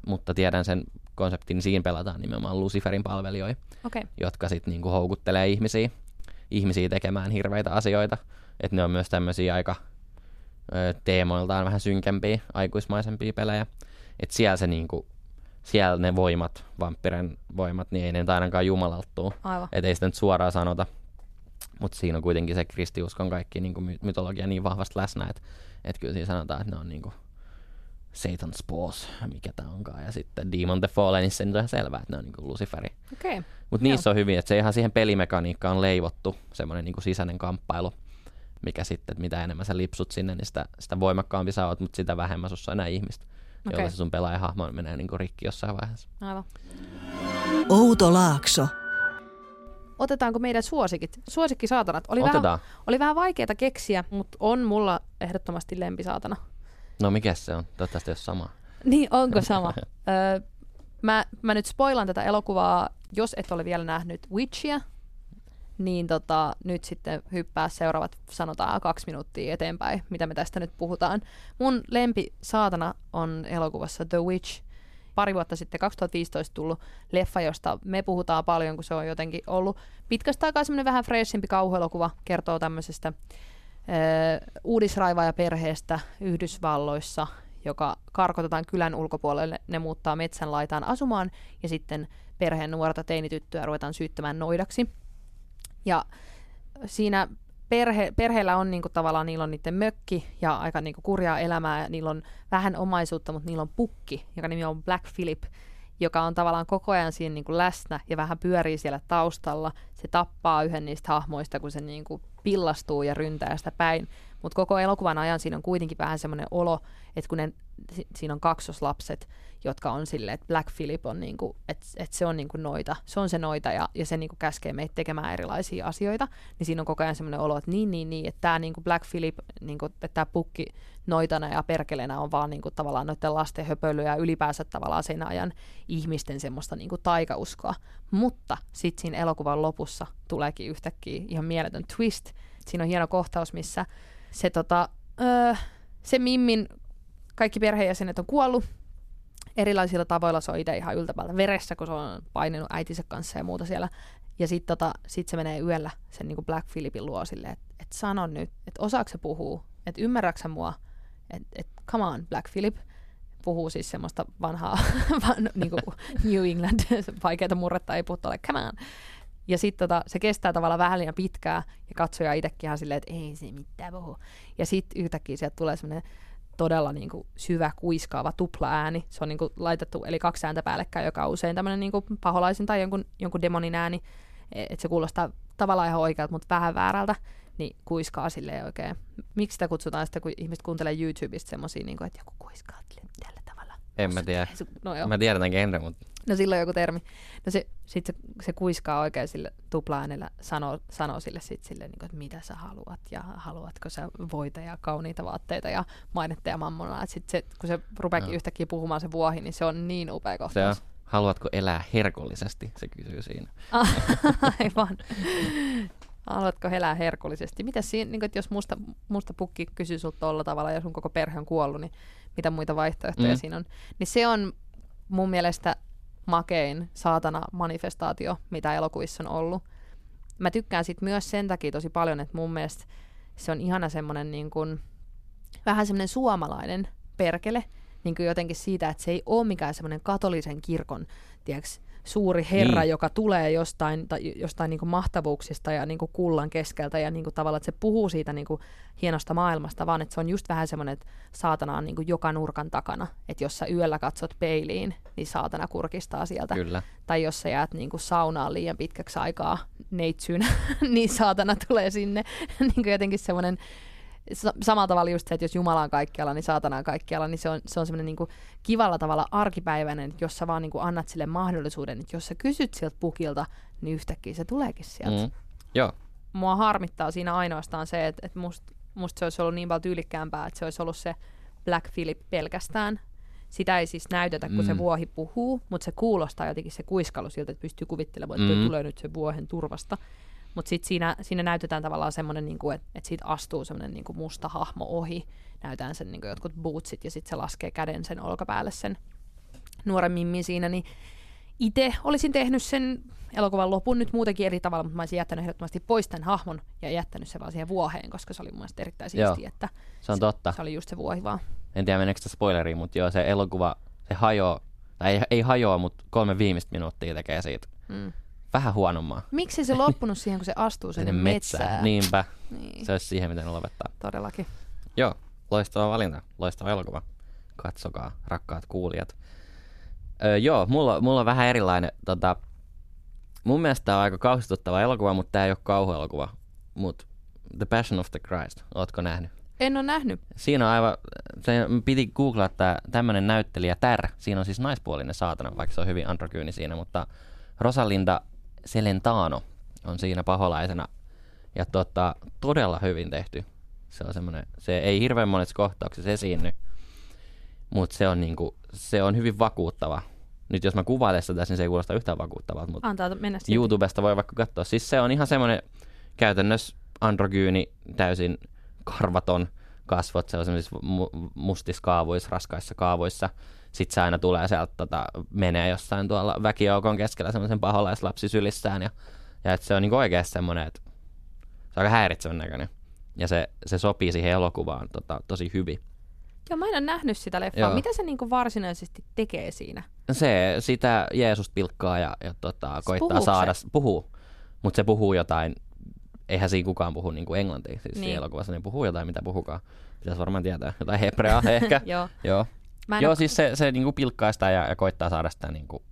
Speaker 3: mutta tiedän sen konseptin, niin siinä pelataan nimenomaan Luciferin palvelijoita,
Speaker 1: okay.
Speaker 3: jotka sitten niinku houkuttelee ihmisiä, ihmisiä tekemään hirveitä asioita. Että ne on myös tämmöisiä aika ö, teemoiltaan vähän synkempiä, aikuismaisempia pelejä. Että siellä se niinku, siellä ne voimat, vamppiren voimat, niin ei ne nyt ainakaan jumalalta tuu.
Speaker 1: aivan.
Speaker 3: Et ei sitä nyt suoraan sanota, mutta siinä on kuitenkin se kristiuskon kaikki niinku my- mytologia niin vahvasti läsnä, että et kyllä siinä sanotaan, että ne on niinku Satan's Paws, mikä tämä onkaan. Ja sitten Demon the Fallenissa nyt on ihan selvää, että ne on niinku Luciferi.
Speaker 1: Okei, okay.
Speaker 3: Mutta niissä on hyvin, että se ihan siihen pelimekaniikkaan leivottu semmoinen niinku sisäinen kamppailu, mikä sitten, että mitä enemmän sä lipsut sinne, niin sitä, sitä voimakkaampi sä oot, mutta sitä vähemmän sussa on enää ihmistä,
Speaker 1: Okei.
Speaker 3: jolla se sun pelaajahahmo menee niinku rikki jossain vaiheessa.
Speaker 1: aivan.
Speaker 2: Outo Laakso.
Speaker 1: Otetaanko meidän suosikit? Suosikki saatanat. Oli, vähän,
Speaker 3: Otetaan.
Speaker 1: oli vähän vaikeaa keksiä, mutta on mulla ehdottomasti lempisaatana.
Speaker 3: No mikä se on? Toivottavasti jos sama.
Speaker 1: Niin, onko sama? öö, mä, mä nyt spoilan tätä elokuvaa, jos et ole vielä nähnyt Witchia, niin tota, nyt sitten hyppää seuraavat, sanotaan kaksi minuuttia eteenpäin, mitä me tästä nyt puhutaan. Mun lempi saatana on elokuvassa The Witch. Pari vuotta sitten, 2015 tullut leffa, josta me puhutaan paljon, kun se on jotenkin ollut pitkästä aikaa semmoinen vähän freshimpi kauhuelokuva, kertoo tämmöisestä ö, uudisraivaajaperheestä Yhdysvalloissa, joka karkotetaan kylän ulkopuolelle, ne muuttaa metsän laitaan asumaan ja sitten perheen nuorta teinityttöä ruvetaan syyttämään noidaksi. Ja siinä perhe, perheellä on niinku tavallaan, niillä on niiden mökki ja aika niinku kurjaa elämää niillä on vähän omaisuutta, mutta niillä on pukki, joka nimi on Black Philip, joka on tavallaan koko ajan siinä niinku läsnä ja vähän pyörii siellä taustalla. Se tappaa yhden niistä hahmoista, kun se niinku pillastuu ja ryntää sitä päin. Mutta koko elokuvan ajan siinä on kuitenkin vähän semmoinen olo, että kun ne, si- siinä on kaksoslapset, jotka on silleen, että Black Philip on niinku, että et se on niinku noita, se on se noita ja, ja se niinku käskee meitä tekemään erilaisia asioita, niin siinä on koko ajan semmoinen olo, että niin, niin, niin, että tämä niinku Black Philip, niinku, että tämä pukki noitana ja perkelenä on vaan niinku tavallaan noiden lasten höpöilyä ja ylipäänsä tavallaan sen ajan ihmisten semmoista niinku taikauskoa. Mutta sitten siinä elokuvan lopussa tuleekin yhtäkkiä ihan mieletön twist. Siinä on hieno kohtaus, missä se, tota, öö, se Mimmin kaikki perheenjäsenet on kuollut erilaisilla tavoilla. Se on itse ihan yltäpäältä veressä, kun se on painenut äitinsä kanssa ja muuta siellä. Ja sitten tota, sit se menee yöllä sen niin Black Philipin luo silleen, että et sano nyt, että osaako se puhuu, että ymmärräksä mua, että et, come on Black Philip, puhuu siis semmoista vanhaa van, niin New England, vaikeita murretta ei puhu tuolle, come on. Ja sitten tota, se kestää tavallaan vähän liian pitkää ja katsoja itsekin ihan silleen, että ei se mitään puhu. Ja sitten yhtäkkiä sieltä tulee semmoinen todella niin kuin, syvä, kuiskaava tupla-ääni. Se on niin kuin, laitettu, eli kaksi ääntä päällekkäin, joka on usein tämmöinen niin kuin, paholaisen tai jonkun, jonkun demonin ääni. Että se kuulostaa tavallaan ihan oikealta, mutta vähän väärältä. Niin kuiskaa silleen oikein. Miksi sitä kutsutaan sitten, kun ihmiset kuuntelee YouTubesta semmoisia, niin kuin, että joku kuiskaa tällä tavalla.
Speaker 3: En mä tiedä.
Speaker 1: No joo.
Speaker 3: Mä tiedän tämän genre, mutta
Speaker 1: No silloin joku termi. No se, sit se, se kuiskaa oikein sille tupla-äänellä, sanoo, sanoo sille sit sille, niin kuin, että mitä sä haluat ja haluatko sä voita ja kauniita vaatteita ja mainetta ja mammonaa. Sitten se, kun se rupeakin
Speaker 3: Joo.
Speaker 1: yhtäkkiä puhumaan se vuohi, niin se on niin upea
Speaker 3: se on,
Speaker 1: kohtaus.
Speaker 3: haluatko elää herkullisesti, se kysyy siinä.
Speaker 1: Aivan. Haluatko elää herkullisesti? Mitä siinä, niin kuin, että jos musta, musta pukki kysyy sulta tolla tavalla ja sun koko perhe on kuollut, niin mitä muita vaihtoehtoja
Speaker 3: mm.
Speaker 1: siinä on? Niin se on mun mielestä makein saatana manifestaatio, mitä elokuvissa on ollut. Mä tykkään sit myös sen takia tosi paljon, että mun mielestä se on ihana semmoinen niin kuin, vähän semmoinen suomalainen perkele, niin kuin jotenkin siitä, että se ei ole mikään semmoinen katolisen kirkon, tiedätkö, suuri herra,
Speaker 3: Niin.
Speaker 1: joka tulee jostain, tai jostain niin kuin mahtavuuksista ja niin kuin kullan keskeltä ja niin kuin tavallaan, että se puhuu siitä niin kuin hienosta maailmasta, vaan että se on just vähän semmoinen, että saatana on niin kuin joka nurkan takana. Että jos sä yöllä katsot peiliin, niin saatana kurkistaa sieltä.
Speaker 3: Kyllä.
Speaker 1: Tai jos sä jäät niin kuin saunaan liian pitkäksi aikaa neitsynä, niin saatana tulee sinne. niin kuin jotenkin semmoinen samalla tavalla just se, että jos Jumala on kaikkialla, niin saatana on kaikkialla, niin se on, se on semmoinen niin kivalla tavalla arkipäiväinen, jos sä vaan niin kuin annat sille mahdollisuuden, että jos sä kysyt sieltä pukilta, niin yhtäkkiä se tuleekin sieltä. Mm.
Speaker 3: Joo,
Speaker 1: Mua harmittaa siinä ainoastaan se, että, että musta musta se olisi ollut niin paljon tyylikkäämpää, että se olisi ollut se Black Philip pelkästään. Sitä ei siis näytetä, kun mm. se vuohi puhuu, mutta se kuulostaa jotenkin se kuiskalu siltä, että pystyy kuvittelemaan, että. Mm. tulee nyt se vuohen turvasta. Mutta sitten siinä, siinä näytetään tavallaan semmoinen, niinku, että et siitä astuu semmoinen niinku musta hahmo ohi. Näytetään sen niinku jotkut bootsit ja sitten se laskee käden sen olkapäälle sen nuoren mimmi siinä. Niin itse olisin tehnyt sen elokuvan lopun nyt muutenkin eri tavalla, mutta mä olisin jättänyt ehdottomasti pois tämän hahmon ja jättänyt sen vaan siihen vuoheen, koska se oli mun mielestä erittäin
Speaker 3: Joo.
Speaker 1: siistiä, että
Speaker 3: Se on totta.
Speaker 1: se oli just se vuohi vaan.
Speaker 3: En tiedä meneekö spoileriin, mutta joo, se elokuva, se hajoaa, tai ei, ei hajoa, mutta kolme viimeistä minuuttia tekee siitä
Speaker 1: Mm.
Speaker 3: Vähän huonommaa.
Speaker 1: Miksi se loppunut siihen, kun se astuu sinne
Speaker 3: Sinne
Speaker 1: metsään?
Speaker 3: Niinpä.
Speaker 1: Niin,
Speaker 3: Se olisi siihen, miten ne lopettaa.
Speaker 1: todellakin.
Speaker 3: Joo, loistava valinta. Loistava elokuva. Katsokaa, rakkaat kuulijat. Öö, joo, mulla, mulla on vähän erilainen. Tota, mun mielestä tää on aika kauhistuttava elokuva, mutta tämä ei ole kauhuelokuva. Mut The Passion of the Christ, ootko nähnyt?
Speaker 1: En ole nähnyt.
Speaker 3: Siinä on aivan, se piti googlaa tää tämmönen näyttelijä Tär. Siinä on siis naispuolinen saatana, vaikka se on hyvin androgyyni siinä, mutta Rosalinda Celentano on siinä paholaisena. Ja tota, todella hyvin tehty. Se on semmoinen, se ei hirveän monessa kohtauksessa esiinny, mutta se on niinku, se on hyvin vakuuttava. Nyt jos mä kuvailen sitä, niin se ei kuulosta yhtään vakuuttavaa, mutta
Speaker 1: Antaa mennä.
Speaker 3: YouTubesta voi vaikka katsoa. Siis se on ihan semmoinen käytännössä androgyyni, täysin karvaton kasvot, se on semmoisissa mu- mustissa kaavoissa, raskaissa kaavoissa. Sitten se aina tulee sieltä, tota, menee jossain tuolla väkijoukon keskellä semmoisen paholaislapsi sylissään. Ja, ja että se on niinku oikeasti semmoinen, että se on aika häiritsevän näköinen. Ja se, se sopii siihen elokuvaan tota, tosi hyvin.
Speaker 1: Joo, mä en ole nähnyt sitä leffaa.
Speaker 3: Joo.
Speaker 1: Mitä se niinku varsinaisesti tekee siinä?
Speaker 3: Se sitä Jeesus pilkkaa ja, ja tota, koittaa
Speaker 1: puhuuko
Speaker 3: saada, puhuu, mutta se puhuu jotain, eihän siinä kukaan puhu niin kuin englantia, siis niin.
Speaker 1: Niin.
Speaker 3: siinä elokuvassa ne puhuu jotain, mitä puhukaan. Pitäisi varmaan tietää, jotain hebreaa ehkä.
Speaker 1: Joo.
Speaker 3: Joo,
Speaker 1: Mä
Speaker 3: Joo
Speaker 1: oo-
Speaker 3: siis se, se niin kuin pilkkaa sitä ja, ja koittaa saada sitä niin kuin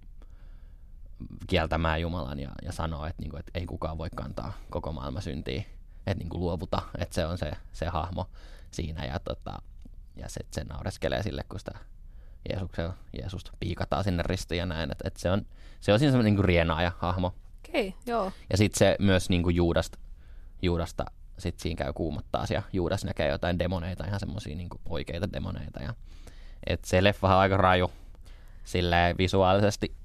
Speaker 3: kieltämään Jumalan ja, ja sanoo, että, niin kuin, että ei kukaan voi kantaa koko maailman syntiä, että niin kuin luovuta, että se on se, se hahmo siinä ja, tota, ja se, se naureskelee sille, kun sitä Jeesuksen, Jeesusta piikataan sinne ristiin ja näin, että, että se, on, se on siinä semmoinen niin rienaaja hahmo.
Speaker 1: Okei, okay, joo.
Speaker 3: Ja sitten se myös niin kuin Juudasta, Juudasta sit siinä käy kuumottaa ja Juudas näkee jotain demoneita, ihan semmoisia niin oikeita demoneita. Ja, et se leffa on aika raju silleen visuaalisesti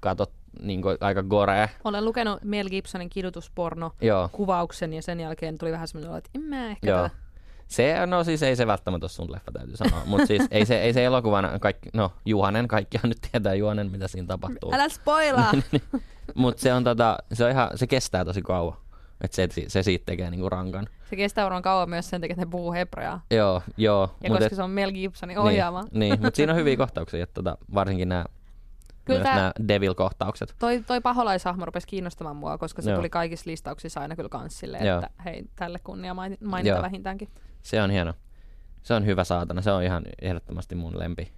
Speaker 3: katot niin kuin, aika gorea.
Speaker 1: Olen lukenut Mel Gibsonin kidutusporno
Speaker 3: Joo,
Speaker 1: kuvauksen ja sen jälkeen tuli vähän semmoinen, että en mä ehkä
Speaker 3: joo. Se, no siis ei se välttämättä ole sun leffa, täytyy sanoa. Mutta siis ei se, ei se elokuvana, kaikki, no Juhanen, kaikkihan nyt tietää Juhanen, mitä siinä tapahtuu.
Speaker 1: Älä spoilaa!
Speaker 3: Mutta se on tota, se on ihan, se kestää tosi kauan. Et se, se siitä tekee niinku rankan.
Speaker 1: se kestää varmaan kauan myös sen takia, että ne puhuu hebreaa.
Speaker 3: Joo, joo.
Speaker 1: Ja koska
Speaker 3: et-
Speaker 1: se on Mel Gibsonin ohjaama.
Speaker 3: Niin, niin mutta siinä on hyviä kohtauksia, että tota, varsinkin nämä
Speaker 1: Kyllä
Speaker 3: myös
Speaker 1: tää-
Speaker 3: nämä devil-kohtaukset.
Speaker 1: Toi, toi paholaishahmo rupesi kiinnostamaan mua, koska se
Speaker 3: Joo.
Speaker 1: tuli kaikissa listauksissa aina kyllä kans silleen,
Speaker 3: Joo.
Speaker 1: että hei, tälle kunnia maini- mainita
Speaker 3: Joo.
Speaker 1: vähintäänkin.
Speaker 3: Se on hieno. Se on hyvä saatana. Se on ihan ehdottomasti mun lempi,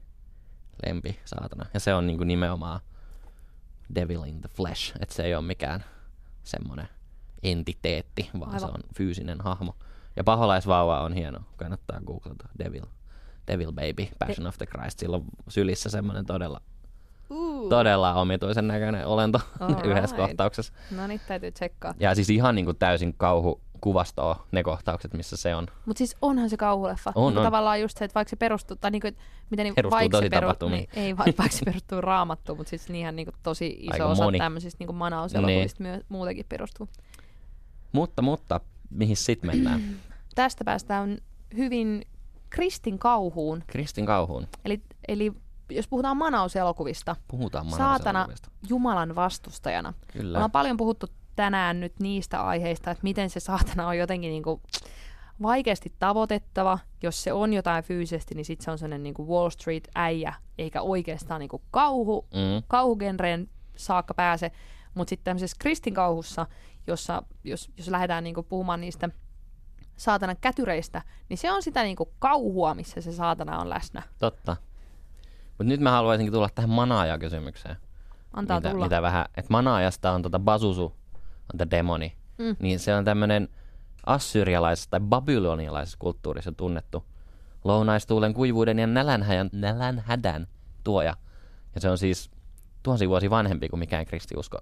Speaker 3: lempi saatana. Ja se on niinku nimenomaan devil in the flesh. Että se ei ole mikään semmoinen entiteetti, vaan
Speaker 1: Aivan.
Speaker 3: se on fyysinen hahmo. Ja paholaisvauva on hieno. Kannattaa googlata Devil. Devil Baby, Passion of the Christ. Sillä on sylissä semmoinen todella, todella omituisen näköinen olento
Speaker 1: Alright.
Speaker 3: yhdessä kohtauksessa.
Speaker 1: No niin, täytyy tsekkaa.
Speaker 3: Ja siis ihan niin kuin täysin kauhu kuvastoa ne kohtaukset, missä se on.
Speaker 1: Mutta siis onhan se kauhuleffa.
Speaker 3: On,
Speaker 1: Niinku
Speaker 3: on.
Speaker 1: Tavallaan just se, että vaikka se perustuu, tai niinku, että miten niin,
Speaker 3: Perustuu
Speaker 1: vaikka se
Speaker 3: tapahtumiin.
Speaker 1: niin, ei va- vaikka se perustuu raamattuun, mutta siis niinhän niinku tosi iso
Speaker 3: Aika
Speaker 1: osa
Speaker 3: moni.
Speaker 1: tämmöisistä niinku manauselokuvista myö- muutenkin perustuu.
Speaker 3: Mutta, mutta, mihin sit mennään?
Speaker 1: Tästä päästään hyvin kristin kauhuun.
Speaker 3: Kristin kauhuun.
Speaker 1: Eli, eli jos puhutaan manauselokuvista,
Speaker 3: Puhutaan
Speaker 1: saatana. Jumalan vastustajana.
Speaker 3: Kyllä.
Speaker 1: Ollaan paljon puhuttu tänään nyt niistä aiheista, että miten se saatana on jotenkin niinku vaikeasti tavoitettava. Jos se on jotain fyysisesti, niin sitten se on sellainen niinku Wall Street äijä, eikä oikeastaan niinku kauhu,
Speaker 3: Mm.
Speaker 1: kauhugenreen saakka pääse. Mutta sitten tämmöisessä kristinkauhussa, jossa, jos, jos lähdetään niinku puhumaan niistä saatanan kätyreistä, niin se on sitä niinku kauhua, missä se saatana on läsnä.
Speaker 3: Totta. Mutta nyt mä haluaisinkin tulla tähän manaaja-kysymykseen.
Speaker 1: Antaa
Speaker 3: mitä,
Speaker 1: tulla.
Speaker 3: mitä vähän, että manaajasta on tota Basusu, on tämä demoni.
Speaker 1: Mm.
Speaker 3: Niin se on tämmöinen assyrialaisessa tai babylonialaisessa kulttuurissa tunnettu lounaistuulen kuivuuden ja nälänhädän, nälänhädän tuoja. Ja se on siis tuhansia vuosia vanhempi kuin mikään kristiusko.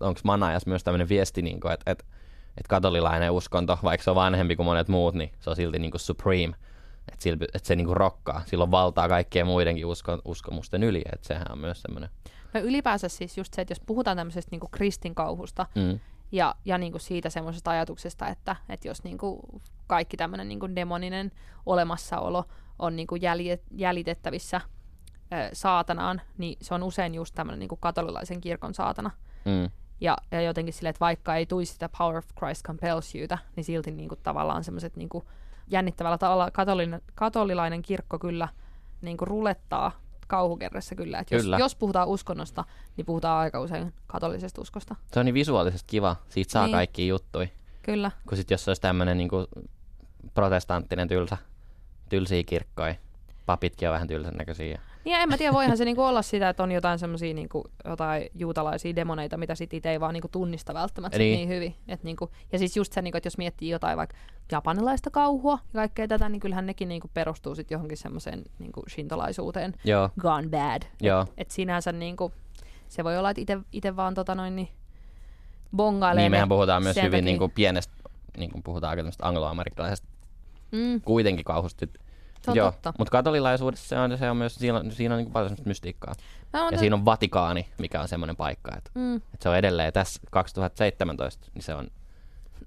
Speaker 3: Onko manaajas myös tämmöinen viesti, niin kuin, että, että, että katolilainen uskonto, vaikka se on vanhempi kuin monet muut, niin se on silti niinku supreme. Että sil- et se niinku rokkaa. Sillä on valtaa kaikkien muidenkin usko- uskomusten yli. Että sehän on myös semmoinen.
Speaker 1: No ylipäänsä siis just se, että jos puhutaan tämmöisestä niinku kristinkauhusta
Speaker 3: Mm.
Speaker 1: ja, ja niinku siitä semmoisesta ajatuksesta, että, että jos niinku kaikki tämmöinen niinku demoninen olemassaolo on niinku jäljet, jäljitettävissä ö, saatanaan, niin se on usein just tämmöinen niinku katolilaisen kirkon saatana.
Speaker 3: Mm.
Speaker 1: Ja, ja jotenkin silleen, että vaikka ei tuisi sitä Power of Christ compels youta, niin silti niinku tavallaan semmoiset niinku jännittävällä tavalla katolinen, katolilainen kirkko kyllä niinku rulettaa kauhukerrassa kyllä. Et jos,
Speaker 3: Kyllä.
Speaker 1: jos puhutaan uskonnosta, niin puhutaan aika usein katolisesta uskosta.
Speaker 3: Se on niin visuaalisesti kiva. Siitä saa
Speaker 1: Niin.
Speaker 3: kaikki juttui.
Speaker 1: Kyllä.
Speaker 3: Kun sit jos se olisi tämmöinen niinku protestanttinen tylsä, tylsiä kirkkoja. Papitkin on vähän tylsän näköisiä.
Speaker 1: Niin en mä tiedä, voihan se niinku olla sitä, että on jotain semmoisia niinku, jotain juutalaisia demoneita, mitä sit itse ei vaan niinku tunnista välttämättä niin.
Speaker 3: Niin.
Speaker 1: hyvin. Et niinku, ja siis just se, niinku, että jos miettii jotain vaikka japanilaista kauhua ja kaikkea tätä, niin kyllähän nekin niinku perustuu sit johonkin semmoiseen niinku shintolaisuuteen
Speaker 3: Joo,
Speaker 1: gone bad.
Speaker 3: joo.
Speaker 1: Et sinänsä niinku, se voi olla, että ite vaan tota noin, niin bongailee
Speaker 3: Niin mehän puhutaan myös hyvin
Speaker 1: takia.
Speaker 3: niinku pienestä, niin kuin puhutaan aika angloamerikkalaisesta
Speaker 1: Mm,
Speaker 3: kuitenkin kauhusta.
Speaker 1: Se on
Speaker 3: Joo,
Speaker 1: totta.
Speaker 3: mutta katolilaisuudessa se on, se on myös, siinä on, siinä on niin paljon semmoista mystiikkaa. Ja siinä on Vatikaani, mikä on semmoinen paikka, että,
Speaker 1: mm,
Speaker 3: että se on edelleen tässä 2017, niin se on,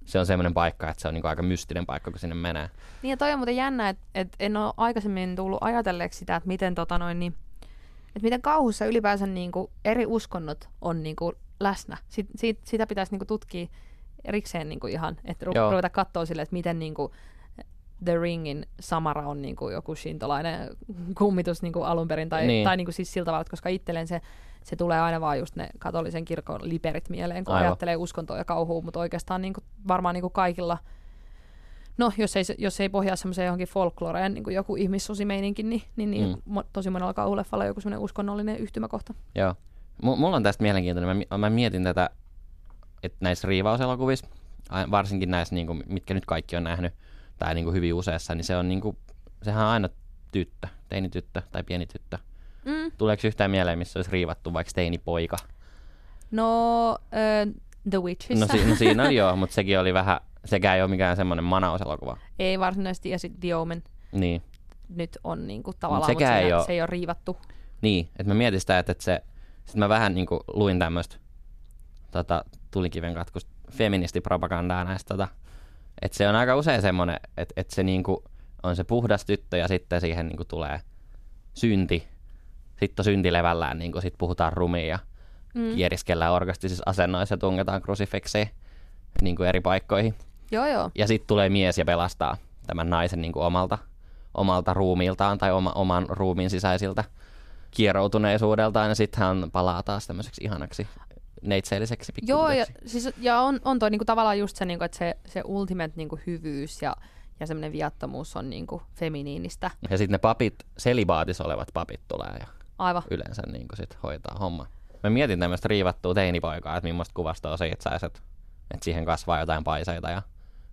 Speaker 3: se on semmoinen paikka, että se on niin aika mystinen paikka, kun sinne menee.
Speaker 1: Niin ja toi on muuten jännä, että et en ole aikaisemmin tullut ajatelleeksi sitä, että miten, tota noin, niin, että miten kauhussa ylipäänsä niinku eri uskonnot on niinku läsnä. Sit, sit, sitä pitäisi niinku tutkia erikseen niinku ihan, että ru- ruveta katsoa sille, että miten niinku The Ringin Samara on niinku joku shintolainen kummitus niinku alun perin, tai,
Speaker 3: Niin.
Speaker 1: tai niinku siis sillä tavalla, että koska itselleen se, se tulee aina vaan just ne katolisen kirkon liperit mieleen, kun
Speaker 3: Aivan.
Speaker 1: ajattelee uskontoa ja kauhua, mutta oikeastaan niinku, varmaan niinku kaikilla No, jos ei, jos ei pohjaa semmoiseen johonkin folkloreen, niin kuin joku ihmissusimeininki, niin, niin, niin
Speaker 3: Mm.
Speaker 1: mo- tosi monella kauhuleffalla on joku semmoinen uskonnollinen yhtymäkohta.
Speaker 3: Joo. M- mulla on tästä mielenkiintoinen. Mä, mä mietin tätä, että näissä riivauselokuvissa, varsinkin näissä, niin kuin, mitkä nyt kaikki on nähnyt, tai niin kuin hyvin useassa, niin se on niin kuin, sehän on aina tyttö, teinityttö tai pieni tyttö.
Speaker 1: Mm.
Speaker 3: Tuleeko yhtään mieleen, missä olisi riivattu vaikka teinipoika?
Speaker 1: No, äh, The Witchissä.
Speaker 3: No, si- no siinä oli joo, mutta sekin oli vähän, sekään ei ole mikään semmoinen manauselokuva.
Speaker 1: ei varsinaisesti, ja sitten The Omen
Speaker 3: Niin,
Speaker 1: nyt on niin kuin, tavallaan, mutta
Speaker 3: ei
Speaker 1: siinä,
Speaker 3: oo-
Speaker 1: se ei ole riivattu.
Speaker 3: niin että mä mietin sitä, että, että se, sit mä vähän niin kuin luin tämmöistä tota, tulikiven katkusta feministipropagandaa näistä, tota, että se on aika usein semmoinen, että, että se niin kuin on se puhdas tyttö ja sitten siihen niin kuin tulee synti, sitten on synti levällään, niin kuin sit puhutaan rumia ja
Speaker 1: Mm.
Speaker 3: kieriskellään orgastisissa asennoissa ja tungetaan krusifikseen niin kuin eri paikkoihin.
Speaker 1: Joo, joo.
Speaker 3: Ja sitten tulee mies ja pelastaa tämän naisen niin kuin omalta, omalta ruumiiltaan tai oma, oman ruumiin sisäisiltä kieroutuneisuudeltaan. Ja sitten hän palaa taas tämmöiseksi ihanaksi neitseelliseksi
Speaker 1: Joo, ja, siis, ja on, on toi niinku tavallaan just se, niinku, että se, se ultimate niinku hyvyys ja, ja semmoinen viattomuus on niinku feminiinistä.
Speaker 3: ja sitten ne papit, selibaatis olevat papit tulee ja
Speaker 1: Aivan.
Speaker 3: yleensä niin kuin sit hoitaa homma. Mä mietin tämmöistä riivattua teinipoikaa, että millaista kuvastoa siitä saisi, että, että siihen kasvaa jotain paiseita ja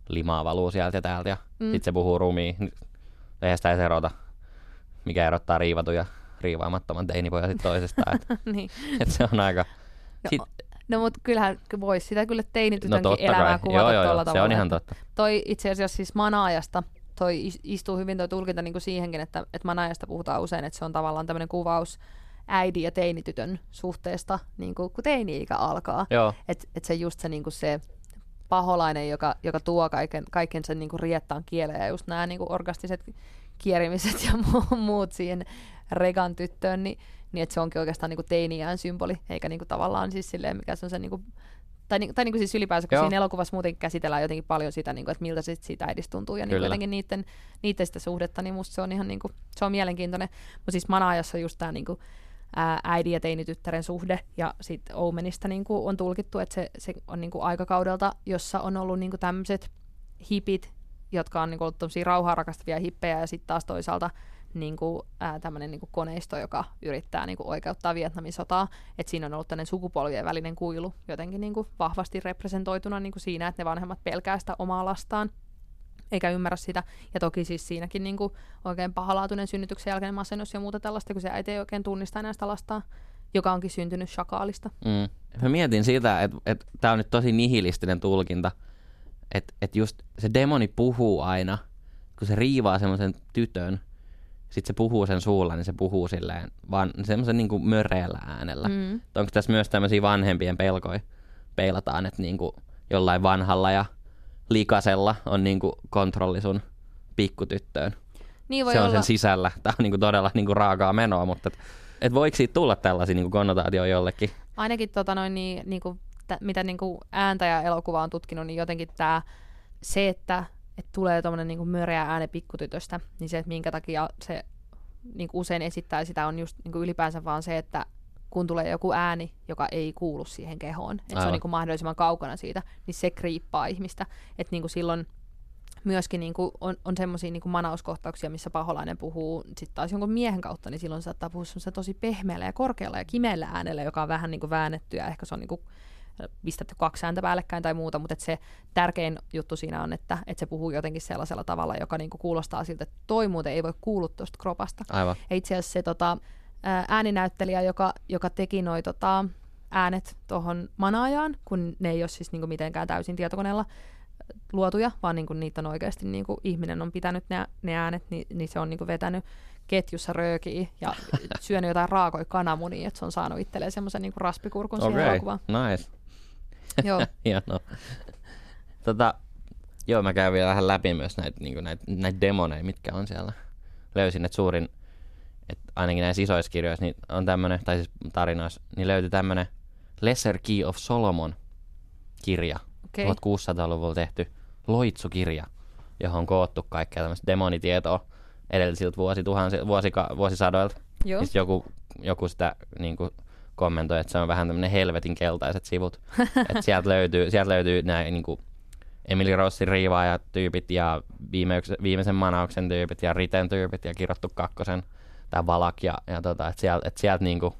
Speaker 3: limaa valuu sieltä ja täältä ja
Speaker 1: Mm.
Speaker 3: sitten se puhuu rumiin. Eihän sitä edes erota, mikä erottaa riivatun ja riivaamattoman teinipojan sit toisestaan. että
Speaker 1: niin.
Speaker 3: et se on aika...
Speaker 1: No,
Speaker 3: Sit,
Speaker 1: No mutta kyllähän voisi sitä kyllä
Speaker 3: no
Speaker 1: teinitytönkin
Speaker 3: totta
Speaker 1: elämää
Speaker 3: kai.
Speaker 1: kuvata
Speaker 3: Joo, joo,
Speaker 1: tuolla
Speaker 3: joo,
Speaker 1: tavalla.
Speaker 3: se on ihan totta.
Speaker 1: Toi itse asiassa siis manaajasta, toi is- istuu hyvin toi tulkinta niin kuin siihenkin, että, että manaajasta puhutaan usein, että se on tavallaan tämmöinen kuvaus äidin ja teinitytön suhteesta, niin kuin, kun teini-ikä alkaa. Että et se just se, niin kuin se paholainen, joka, joka tuo kaiken, kaiken sen niin kuin riettaan kieleen ja just nämä niin kuin orgastiset kierimiset ja mu- muut siihen regan tyttöön, niin, niin että se onkin oikeastaan niin teiniään symboli, eikä niin kuin tavallaan siis silleen, mikä se on se niin kuin, tai, niin, tai niin kuin siis ylipäänsä, kun
Speaker 3: Joo.
Speaker 1: siinä elokuvassa muutenkin käsitellään jotenkin paljon sitä, niin kuin, että miltä sit siitä äidistä tuntuu ja niin jotenkin niiden, niiden sitä suhdetta, niin musta se on ihan niin kuin, se on mielenkiintoinen. Mutta siis Manaajassa just tämä niin kuin, ää, äidin ja teinityttären suhde, ja sitten Omenista niin kuin on tulkittu, että se, se on niin kuin aikakaudelta, jossa on ollut niin kuin tämmöiset hipit, jotka on niin kuin ollut rauhaa rakastavia hippejä, ja sitten taas toisaalta niin kuin, ää, tämmöinen niin kuin koneisto, joka yrittää niin kuin oikeuttaa Vietnamin sotaa. Et siinä on ollut tämmöinen sukupolvien välinen kuilu jotenkin niin kuin vahvasti representoituna niin kuin siinä, että ne vanhemmat pelkää sitä omaa lastaan eikä ymmärrä sitä. Ja toki siis siinäkin niin kuin oikein pahalaatuinen synnytyksen jälkeinen masennus ja muuta tällaista, kun se äiti ei oikein tunnista enää sitä lastaan, joka onkin syntynyt shakaalista.
Speaker 3: Mm. Mä mietin sitä, että, että tämä on nyt tosi nihilistinen tulkinta, että et just se demoni puhuu aina, kun se riivaa semmoisen tytön, sitten se puhuu sen suulla, niin se puhuu silleen vaan semmoisen niin kuin möreällä äänellä.
Speaker 1: Mm.
Speaker 3: Onko tässä myös tämmöisiä vanhempien pelkoja? Peilataan, että niin kuin jollain vanhalla ja likasella on niin kuin kontrolli sun pikkutyttöön.
Speaker 1: Niin voi
Speaker 3: se on
Speaker 1: olla.
Speaker 3: sen sisällä. Tämä on niin kuin todella niin kuin raakaa menoa, mutta et, et voiko siitä tulla tällaisia niin kuin konnotaatioja jollekin?
Speaker 1: Ainakin tota noin, niin, niin kuin, tä, mitä niin kuin ääntä ja elokuva on tutkinut, niin jotenkin tämä se, että, että tulee tuommoinen niin möreä ääne pikkutytöstä, niin se, että minkä takia se niin kuin usein esittää sitä, on just niin kuin ylipäänsä vaan se, että kun tulee joku ääni, joka ei kuulu siihen kehoon, että se
Speaker 3: Aivan.
Speaker 1: on niin kuin mahdollisimman kaukana siitä, niin se kriippaa ihmistä. Että niin kuin silloin myöskin niin kuin on, on semmoisia niin manauskohtauksia, missä paholainen puhuu sitten taas jonkun miehen kautta, niin silloin se saattaa puhua semmoisella tosi pehmeällä ja korkealla ja kimeällä äänellä, joka on vähän niin kuin väännetty ja ehkä se on niin kuin pistetty kaksi ääntä päällekkäin tai muuta, mutta se tärkein juttu siinä on, että, että se puhuu jotenkin sellaisella tavalla, joka niin kuin kuulostaa siltä, että toi muuten ei voi kuulua tuosta kropasta.
Speaker 3: Aivan.
Speaker 1: Ja itse asiassa se tota, ää, ääninäyttelijä, joka, joka teki noi tota, äänet tuohon manaajaan, kun ne ei ole siis niinku mitenkään täysin tietokoneella luotuja, vaan niinku niitä on oikeasti niinku ihminen on pitänyt ne, ne äänet, niin, niin se on niinku vetänyt ketjussa röökiä ja syönyt jotain raakoja kananmunia, että se on saanut itselleen semmoisen niinku raspikurkun siihen
Speaker 3: Okei,
Speaker 1: elokuvaan.
Speaker 3: nice.
Speaker 1: Joo,
Speaker 3: Hienoa. Tota, joo, mä käyn vielä vähän läpi myös näitä, niin näitä, näitä demoneja, mitkä on siellä. Löysin, että suurin, että ainakin näissä isoissa kirjoissa niin on tämmöinen, tai siis tarinoissa, niin löytyi tämmöinen Lesser Key of Solomon kirja. Okay. 1600-luvulla tehty loitsukirja, johon on koottu kaikkea tämmöistä demonitietoa edellisiltä vuosituhansilta, vuosika, vuosisadoilta.
Speaker 1: Joo.
Speaker 3: Sit joku, joku sitä niin kuin, kommentoi, että se on vähän tämmöinen helvetin keltaiset sivut. että sieltä löytyy, sieltä löytyy nämä niin kuin Emily Rossin riivaajat tyypit ja viime, viimeisen manauksen tyypit ja Riten tyypit ja kirjoittu kakkosen tämä Valak ja, ja tota, että sieltä, et sieltä niinku,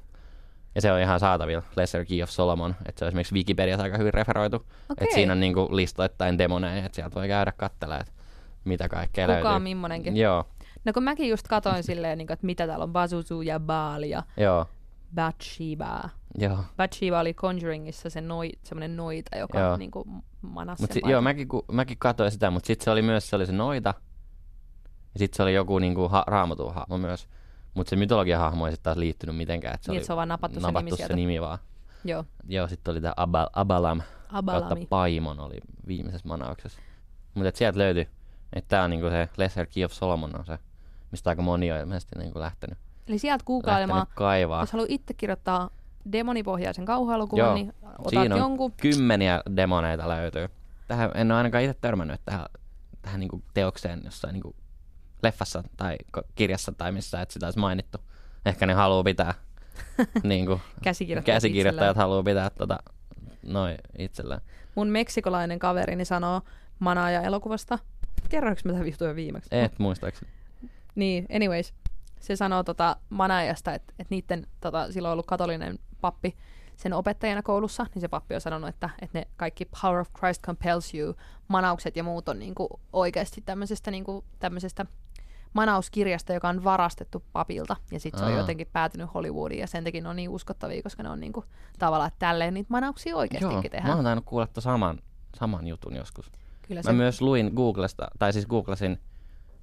Speaker 3: ja se on ihan saatavilla, Lesser Key of Solomon, että se on esimerkiksi Wikipediassa aika hyvin referoitu,
Speaker 1: Okei.
Speaker 3: että siinä on niinku listoittain demoneja, että sieltä voi käydä katselemaan, että mitä kaikkea
Speaker 1: Kuka
Speaker 3: löytyy.
Speaker 1: on mimmonenkin.
Speaker 3: Joo,
Speaker 1: No kun mäkin just katoin silleen, niin kuin, että mitä täällä on, Bazuzu ja Baal ja
Speaker 3: joo,
Speaker 1: Bathsheba.
Speaker 3: joo.
Speaker 1: Bathsheba oli Conjuringissa se noi, semmoinen noita, joka
Speaker 3: Joo.
Speaker 1: niin kuin manasi
Speaker 3: Mut si- joo, mäkin, ku, mäkin katsoin sitä, mutta sitten se oli myös se, oli se noita. Ja sitten se oli joku niinku ha- raamatun hahmo myös. Mutta se mytologian hahmo ei sitten taas liittynyt mitenkään. Et se
Speaker 1: Niin,
Speaker 3: oli
Speaker 1: että se on vaan napattu se nimi
Speaker 3: napattu se nimi vaan.
Speaker 1: Joo,
Speaker 3: Joo, sitten oli tämä Abal- Abalam kautta
Speaker 1: Abalami.
Speaker 3: Paimon oli viimeisessä manauksessa. Mutta sieltä löytyi, että tämä on niinku se Lesser Key of Solomon on se, mistä aika moni on ilmeisesti niinku lähtenyt,
Speaker 1: Eli sieltä googailemaan,
Speaker 3: lähtenyt kaivaa.
Speaker 1: jos haluaa itse kirjoittaa demonipohjaisen kauhuelokuvan,
Speaker 3: Joo.
Speaker 1: niin otat
Speaker 3: Siinä on
Speaker 1: jonkun.
Speaker 3: kymmeniä demoneita löytyy. Tähän en ole ainakaan itse törmännyt tähän, tähän niinku teokseen jossain niinku leffassa tai kirjassa tai missä, että sitä olisi mainittu. Ehkä ne haluaa pitää, niinku,
Speaker 1: Käsikirjoittajat
Speaker 3: käsikirjoittajat haluaa pitää tota, noin itsellään.
Speaker 1: Mun meksikolainen kaverini sanoo Manaaja-elokuvasta. Kerroinko mä jutun viimeksi?
Speaker 3: Et muistaakseni.
Speaker 1: Niin, anyways. Se sanoo tota Manaajasta, että, että niiden, tota, silloin on ollut katolinen pappi sen opettajana koulussa, niin se pappi on sanonut, että, että ne kaikki Power of Christ compels you, manaukset ja muut on niinku oikeasti tämmöisestä, niinku, tämmöisestä manauskirjasta, joka on varastettu papilta. Ja sitten se on jotenkin päätynyt Hollywoodiin ja sen takia ne on niin uskottavia, koska ne on niinku, tavallaan, että tälleen niitä manauksia oikeastikin
Speaker 3: Joo, mä
Speaker 1: tehdään.
Speaker 3: oon tainnut kuulla saman, saman jutun joskus.
Speaker 1: Kyllä
Speaker 3: Mä
Speaker 1: se,
Speaker 3: myös luin Googlesta, tai siis googlasin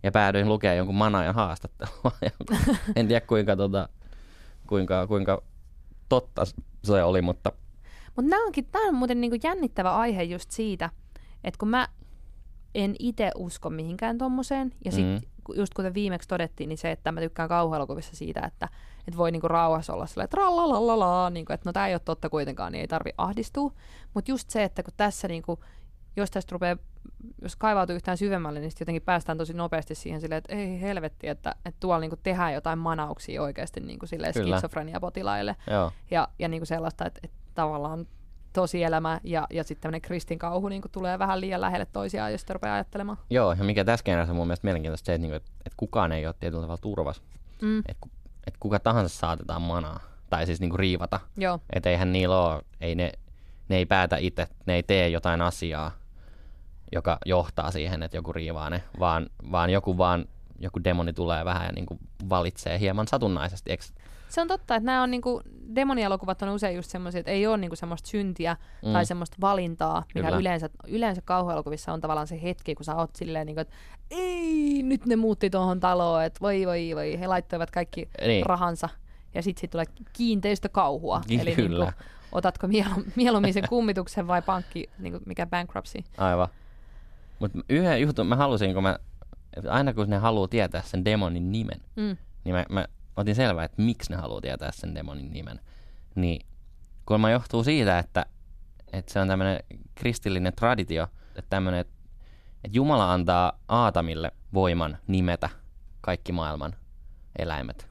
Speaker 3: ja päädyin lukemaan jonkun manajan haastattelua. en tiedä kuinka, tota, kuinka, kuinka totta se oli, mutta
Speaker 1: Mutta tämä on muuten niinku jännittävä aihe just siitä, että kun mä en itse usko mihinkään tommoseen, ja sit,
Speaker 3: Mm.
Speaker 1: mm. just kuten viimeksi todettiin, niin se, että mä tykkään kauhuelokuvissa siitä, että, että voi niinku rauhassa olla silleen, että rallalalalala, niinku, että no tämä ei ole totta kuitenkaan, niin ei tarvi ahdistua. Mutta just se, että kun tässä niinku, jos tästä rupeaa, jos kaivautuu yhtään syvemmälle, niin sit jotenkin päästään tosi nopeasti siihen silleen, että ei helvetti, että, että tuolla niinku tehdään jotain manauksia oikeasti niinku skitsofrenia-potilaille ja, ja niin kuin sellaista, että, että tavallaan tosielämä ja, ja sitten tämmöinen kristinkauhu niin kuin tulee vähän liian lähelle toisiaan, jos sitä rupeaa ajattelemaan.
Speaker 3: Joo, ja mikä tässä kenessä on mun mielestä mielenkiintoista se, että, niinku, että, että kukaan ei ole tietyllä tavalla turvassa.
Speaker 1: Mm,
Speaker 3: Että, että kuka tahansa saatetaan manaa, tai siis niinku riivata.
Speaker 1: joo,
Speaker 3: Että eihän niillä ole, ei ne, ne ei päätä itse, ne ei tee jotain asiaa, joka johtaa siihen, että joku riivaa ne, vaan, vaan joku vaan, joku demoni tulee vähän ja niinku valitsee hieman satunnaisesti. Eikö
Speaker 1: Se on totta, että nämä on niinku, demonielokuvat on usein just semmoisia, että ei ole niinku semmoista syntiä mm. tai semmoista valintaa, mikä
Speaker 3: Kyllä.
Speaker 1: yleensä, yleensä kauhuelokuvissa on tavallaan se hetki, kun sä oot silleen, niinku, että ei, nyt ne muutti tuohon taloon, että voi voi voi, he laittoivat kaikki
Speaker 3: Niin.
Speaker 1: rahansa ja sitten sit tulee kiinteistökauhua.
Speaker 3: Ky-
Speaker 1: Eli
Speaker 3: kyllä.
Speaker 1: Niinku, otatko mielu- mieluummin sen kummituksen vai pankki, niinku, mikä bankruptcy.
Speaker 3: Aivan. Mutta yhden jutun mä halusin, kun mä, aina kun ne haluaa tietää sen demonin nimen,
Speaker 1: Mm.
Speaker 3: niin mä, mä otin selvää, että miksi ne haluaa tietää sen demonin nimen. Niin kuulemma johtuu siitä, että, että se on tämmöinen kristillinen traditio, että tämmöinen, että, että Jumala antaa Aatamille voiman nimetä kaikki maailman eläimet.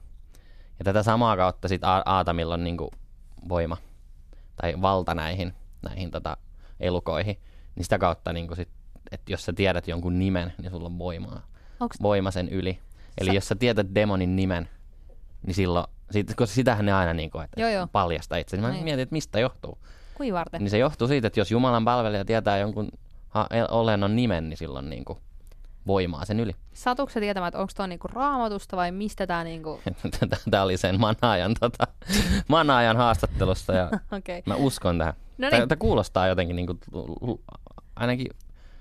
Speaker 3: Ja tätä samaa kautta sitten Aatamilla on niinku voima tai valta näihin, näihin tota elukoihin. Niin sitä kautta, niinku sit, että jos sä tiedät jonkun nimen, niin sulla on voimaa.
Speaker 1: Onks,
Speaker 3: Voima sen yli. Eli
Speaker 1: Sä-
Speaker 3: jos sä tiedät demonin nimen, niin silloin, sit, koska sitähän ne aina niinku, että
Speaker 1: Joo, joo.
Speaker 3: paljastaa itse. Mä
Speaker 1: Niin.
Speaker 3: mietin, että mistä johtuu.
Speaker 1: kuin varten?
Speaker 3: Niin se johtuu siitä, että jos Jumalan palvelija tietää jonkun ha- olennon nimen, niin silloin niinku voimaa sen yli.
Speaker 1: Satuuko sä tietämään, että onko tuo niinku raamatusta vai mistä tämä niinku...
Speaker 3: Tämä oli sen manaajan, tota, manaajan haastattelusta ja.
Speaker 1: Okay.
Speaker 3: mä uskon tähän.
Speaker 1: No
Speaker 3: Tämä
Speaker 1: niin,
Speaker 3: Tämä kuulostaa jotenkin niinku, ainakin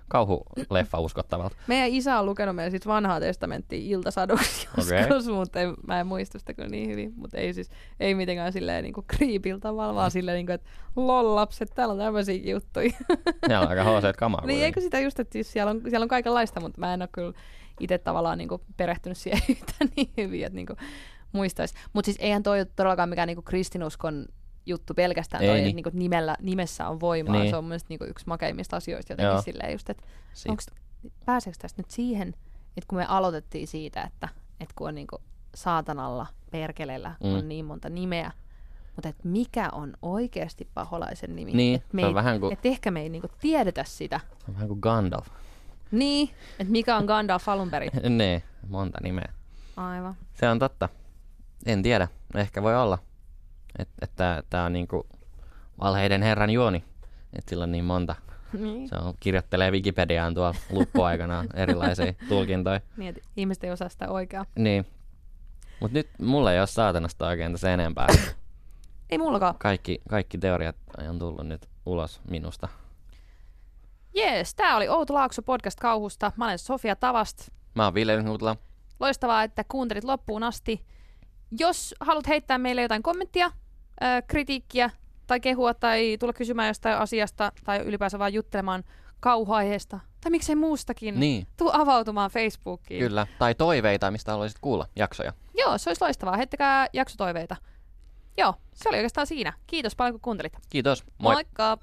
Speaker 3: kauhuleffa uskottavalta.
Speaker 1: meidän isä on lukenut meidän sit vanhaa testamenttia iltasaduksi
Speaker 3: Okei.
Speaker 1: joskus, mutta en, mä en muista sitä kyllä niin hyvin. Mutta ei siis, ei mitenkään silleen niinku kriipillä tavalla, vaan silleen niinku, että lol lapset, täällä on tämmöisiä juttuja.
Speaker 3: Siellä on aika hooseet kamaa.
Speaker 1: niin eikö sitä just, että siis siellä, on, siellä on kaikenlaista, mutta mä en ole kyllä itse tavallaan niinku perehtynyt siihen yhtään niin hyvin, että niinku muistaisi. Mutta siis eihän toi ole todellakaan mikään niinku kristinuskon juttu pelkästään,
Speaker 3: Ei
Speaker 1: toi,
Speaker 3: niin.
Speaker 1: että niinku nimellä, nimessä on voimaa.
Speaker 3: Niin.
Speaker 1: Se on mun mielestä niinku yksi makeimmista asioista jotenkin
Speaker 3: Joo.
Speaker 1: silleen just, että onks, pääseekö tästä nyt siihen, että kun me aloitettiin siitä, että, että kun on niinku saatanalla, perkeleellä
Speaker 3: Mm.
Speaker 1: on niin monta nimeä, mutta että mikä on oikeasti paholaisen nimi?
Speaker 3: Niin,
Speaker 1: Et me ei,
Speaker 3: vähän kuin,
Speaker 1: että ehkä me ei niinku tiedetä sitä.
Speaker 3: se on vähän kuin Gandalf.
Speaker 1: Niin, että mikä on Gandalf alun perin.
Speaker 3: ne, monta nimeä.
Speaker 1: Aivan.
Speaker 3: Se on totta. En tiedä. Ehkä voi olla. Että tää on niinku valheiden herran juoni. Että sillä on niin monta.
Speaker 1: Niin.
Speaker 3: Se on, kirjoittelee Wikipediaan tuolla luppuaikana erilaisia tulkintoja.
Speaker 1: Niin, että ihmiset ei osaa sitä oikeaa.
Speaker 3: Niin. Mut nyt mulla ei ole saatanasta oikein tässä enempää.
Speaker 1: Ei mullakaan.
Speaker 3: Kaikki, kaikki teoriat on tullut nyt ulos minusta.
Speaker 1: Jees, tää oli Outo Laakso podcast kauhusta. Mä olen Sofia Tavast.
Speaker 3: Mä oon Ville Hutla.
Speaker 1: Loistavaa, että kuuntelit loppuun asti. Jos haluat heittää meille jotain kommenttia, ää, kritiikkiä tai kehua tai tulla kysymään jostain asiasta tai ylipäänsä vaan juttelemaan kauhuaiheesta tai miksei muustakin,
Speaker 3: Niin,
Speaker 1: tuu avautumaan Facebookiin.
Speaker 3: kyllä. Tai toiveita, mistä haluaisit kuulla jaksoja.
Speaker 1: Joo, se olisi loistavaa. Heittäkää jaksotoiveita. Joo, se oli oikeastaan siinä. Kiitos paljon kun kuuntelit.
Speaker 3: Kiitos. Moi.
Speaker 1: Moikka!